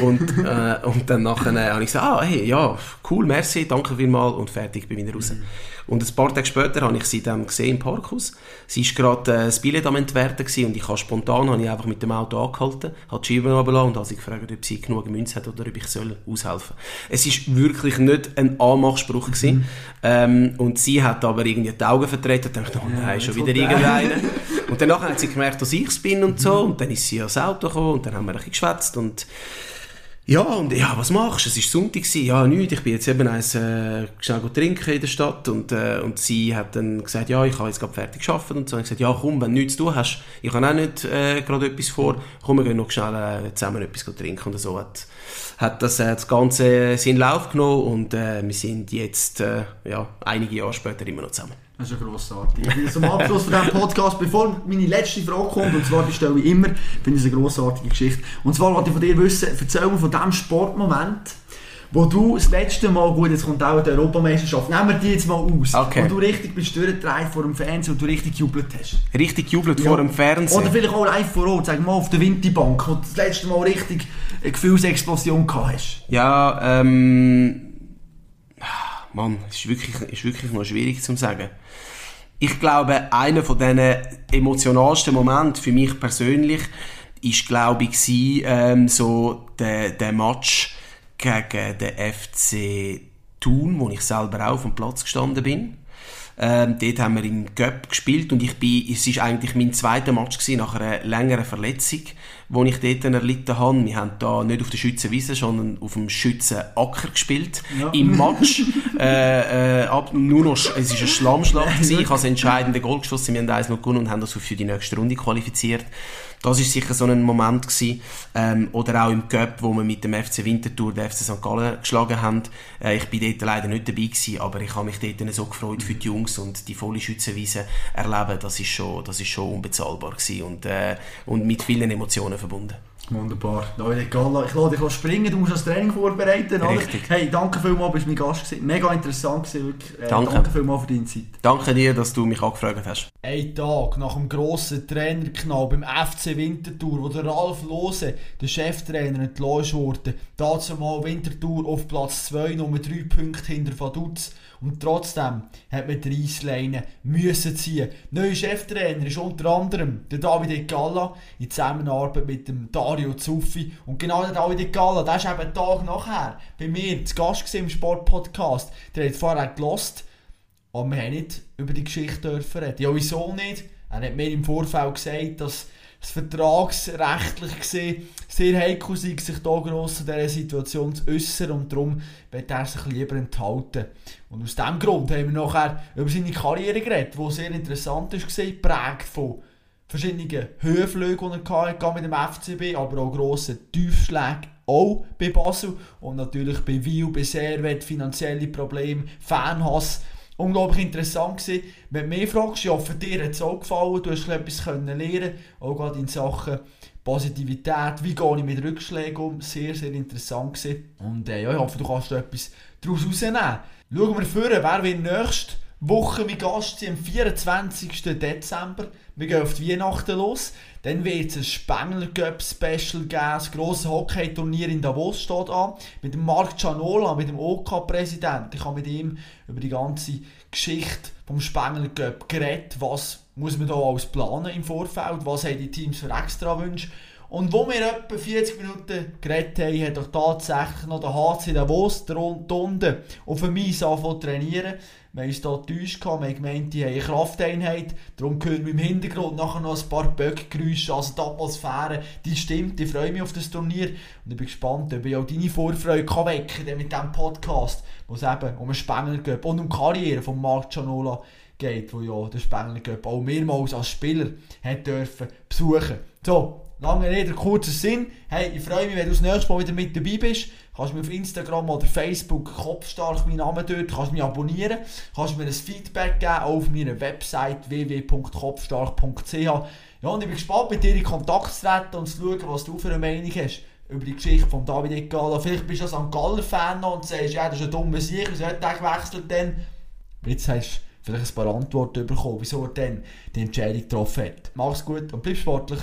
Und, äh, und dann nachher äh, habe ich gesagt, ah, hey, ja, cool, merci, danke vielmals und fertig, bin wieder raus. Und ein paar Tage später habe ich sie dann gesehen im Parkhaus. Sie war gerade äh, das Billett am Entwerten gewesen und ich habe spontan habe ich einfach mit dem Auto angehalten, habe die Scheiben runtergelassen und habe sie gefragt, ob sie genug Münze hat oder ob ich soll aushelfen Es ist wirklich nicht ein Anmachspruch gewesen. Ähm, und sie hat aber irgendwie die Augen verdreht und dachte, oh nein, jetzt schon wieder irgendeiner. Und danach hat sie gemerkt, dass ich es bin und so. Und dann ist sie ans Auto gekommen und dann haben wir ein bisschen geschwätzt und ja, und ja, was machst du? Es war Sonntag. gewesen. Ja, nichts. Ich bin jetzt eben eins äh, schnell trinken in der Stadt. Und, äh, und sie hat dann gesagt, ja, ich habe jetzt gerade fertig gearbeitet. Und so. Und ich gesagt, ja, komm, wenn du nichts zu tun hast, ich habe auch nicht äh, gerade etwas vor, komm, wir gehen noch schnell äh, zusammen etwas trinken. Und so hat, hat das, äh, das Ganze seinen Lauf genommen. Und äh, wir sind jetzt, äh, ja, einige Jahre später immer noch zusammen. Das ist ja grossartig. Zum Abschluss von diesem Podcast, bevor meine letzte Frage kommt, und zwar die stelle ich immer, finde ich es eine grossartige Geschichte. Und zwar wollte ich von dir wissen, erzähl mir von dem Sportmoment, wo du das letzte Mal, gut, jetzt kommt auch die Europameisterschaft, nehmen wir die jetzt mal aus, Okay. wo du richtig bist durchgedreht vor dem Fernsehen und du richtig jubelt hast. Richtig jubelt Ja. vor dem Fernsehen. Oder vielleicht auch live vor Ort, sag mal auf der Winterbank, wo du das letzte Mal richtig eine Gefühlsexplosion gehabt hast. Ja, ähm. Mann, ist wirklich, ist wirklich noch schwierig zu sagen. Ich glaube, einer von diesen emotionalsten Momenten für mich persönlich ist, glaube ich, gewesen, ähm, so der, der Match gegen den FC Thun, wo ich selber auch auf dem Platz gestanden bin. Ähm, dort haben wir im Cup gespielt und ich bin, es war eigentlich mein zweiter Match gewesen, nach einer längeren Verletzung, die ich dort erlitten habe. Wir haben da nicht auf der Schützenwiese, sondern auf dem Schützenacker gespielt. Ja. Im Match. äh, äh, ab, nur noch, es war eine Schlammschlacht. gewesen. Ich habe das entscheidende Goal geschossen. Wir haben eins noch gewonnen und haben das für die nächste Runde qualifiziert. Das ist sicher so ein Moment gewesen. Ähm, oder auch im Cup, wo wir mit dem FC Winterthur den FC St. Gallen geschlagen haben. Äh, ich bin dort leider nicht dabei gewesen, aber ich habe mich dort so gefreut für die Jungs und die volle Schützenwiese erleben. Das ist schon, das ist schon unbezahlbar gewesen und, äh, und mit vielen Emotionen verbunden. Wunderbar. David Galla, ich lade dich springen, du musst das Training vorbereiten. Oder? Richtig. Hey, danke vielmals, bist mein Gast gewesen. Mega interessant gewesen, wirklich. Äh, Danke. danke vielmals für deine Zeit. Danke dir, dass du mich angefragt hast. Ein Tag nach dem grossen Trainerknall beim FC Winterthur, wo der Ralf Lose, der Cheftrainer, entlassen wurde, dazu mal Winterthur auf Platz 2, Nummer 3 Punkte hinter Vaduz. Und trotzdem hat man die Reissleine müssen ziehen. Neuer Cheftrainer ist unter anderem der Davide Galla in Zusammenarbeit mit dem Dario Zuffi. Und genau der Davide Galla, der ist eben einen Tag nachher bei mir zu Gast im Sportpodcast. Der hat vorher gelost. Aber wir haben nicht über die Geschichte dürfen reden. Ja, wieso nicht? Er hat mir im Vorfeld gesagt, dass es vertragsrechtlich gesehen sehr heikel sei, sich da gross in dieser Situation zu äußern und darum wird er sich lieber enthalten. Und aus diesem Grund haben wir nachher über seine Karriere geredet, die sehr interessant war, geprägt von verschiedenen Höhenflügen, die er hatte mit dem FCB, aber auch grossen Tiefschlägen, auch bei Basel und natürlich bei Wiel, bei Servet, finanzielle Probleme, Fanhass. Unglaublich interessant gewesen. Wenn du mehr fragst, ja, für dir hat es auch gefallen, du hast etwas können lernen, auch gerade in Sachen Positivität, wie gehe ich mit Rückschlägen um, sehr, sehr interessant gewesen. Und äh, ja, ich hoffe, du kannst etwas daraus rausnehmen. Schauen wir vor, wer wird nächste Woche mein Gast sein, am 24. Dezember. Wir gehen auf die Weihnachten los. Dann wird es ein Spengler Cup Special geben. Das grosse Hockey-Turnier in Davos steht an. Mit dem Marc Cianola, mit dem OK-Präsident. Ich habe mit ihm über die ganze Geschichte vom Spengler Cup geredet. Was muss man da alles planen im Vorfeld? Was haben die Teams für Extrawünsche? Und wo wir etwa 40 Minuten geredet haben, hat doch tatsächlich noch der HC Davos unten auf dem Eis angefangen trainieren. Wir haben uns hier getäuscht, wir haben gemeint, die haben eine Krafteinheit. Darum hören wir im Hintergrund nachher noch ein paar Böckgeräusche. Also die Atmosphäre, die stimmt. Ich freue mich auf das Turnier. Und ich bin gespannt, ob ich auch deine Vorfreude kann wecken kann mit diesem Podcast, wo es eben um einen Spengler geht und um die Karriere von Marc Cianola geht, wo ja der Spengler Cup auch mehrmals als Spieler hat dürfen besuchen. So, lange Rede, kurzer Sinn. Hey, ich freue mich, wenn du das nächste Mal wieder mit dabei bist. Kannst mir auf Instagram oder Facebook Kopfstark meinen Namen dort, kannst mich abonnieren, kannst mir ein Feedback geben auf meiner Website www.kopfstark.ch. Ja, und ich bin gespannt, mit dir in Kontakt zu treten und zu schauen, was du für eine Meinung hast über die Geschichte von David Egala. Vielleicht bist du St. Galler-Fan und sagst, ja, das ist ein dummer Sieg, wieso hat er gewechselt denn? Jetzt hast du vielleicht ein paar Antworten bekommen, wieso er dann die Entscheidung getroffen hat. Mach's gut und bleib sportlich.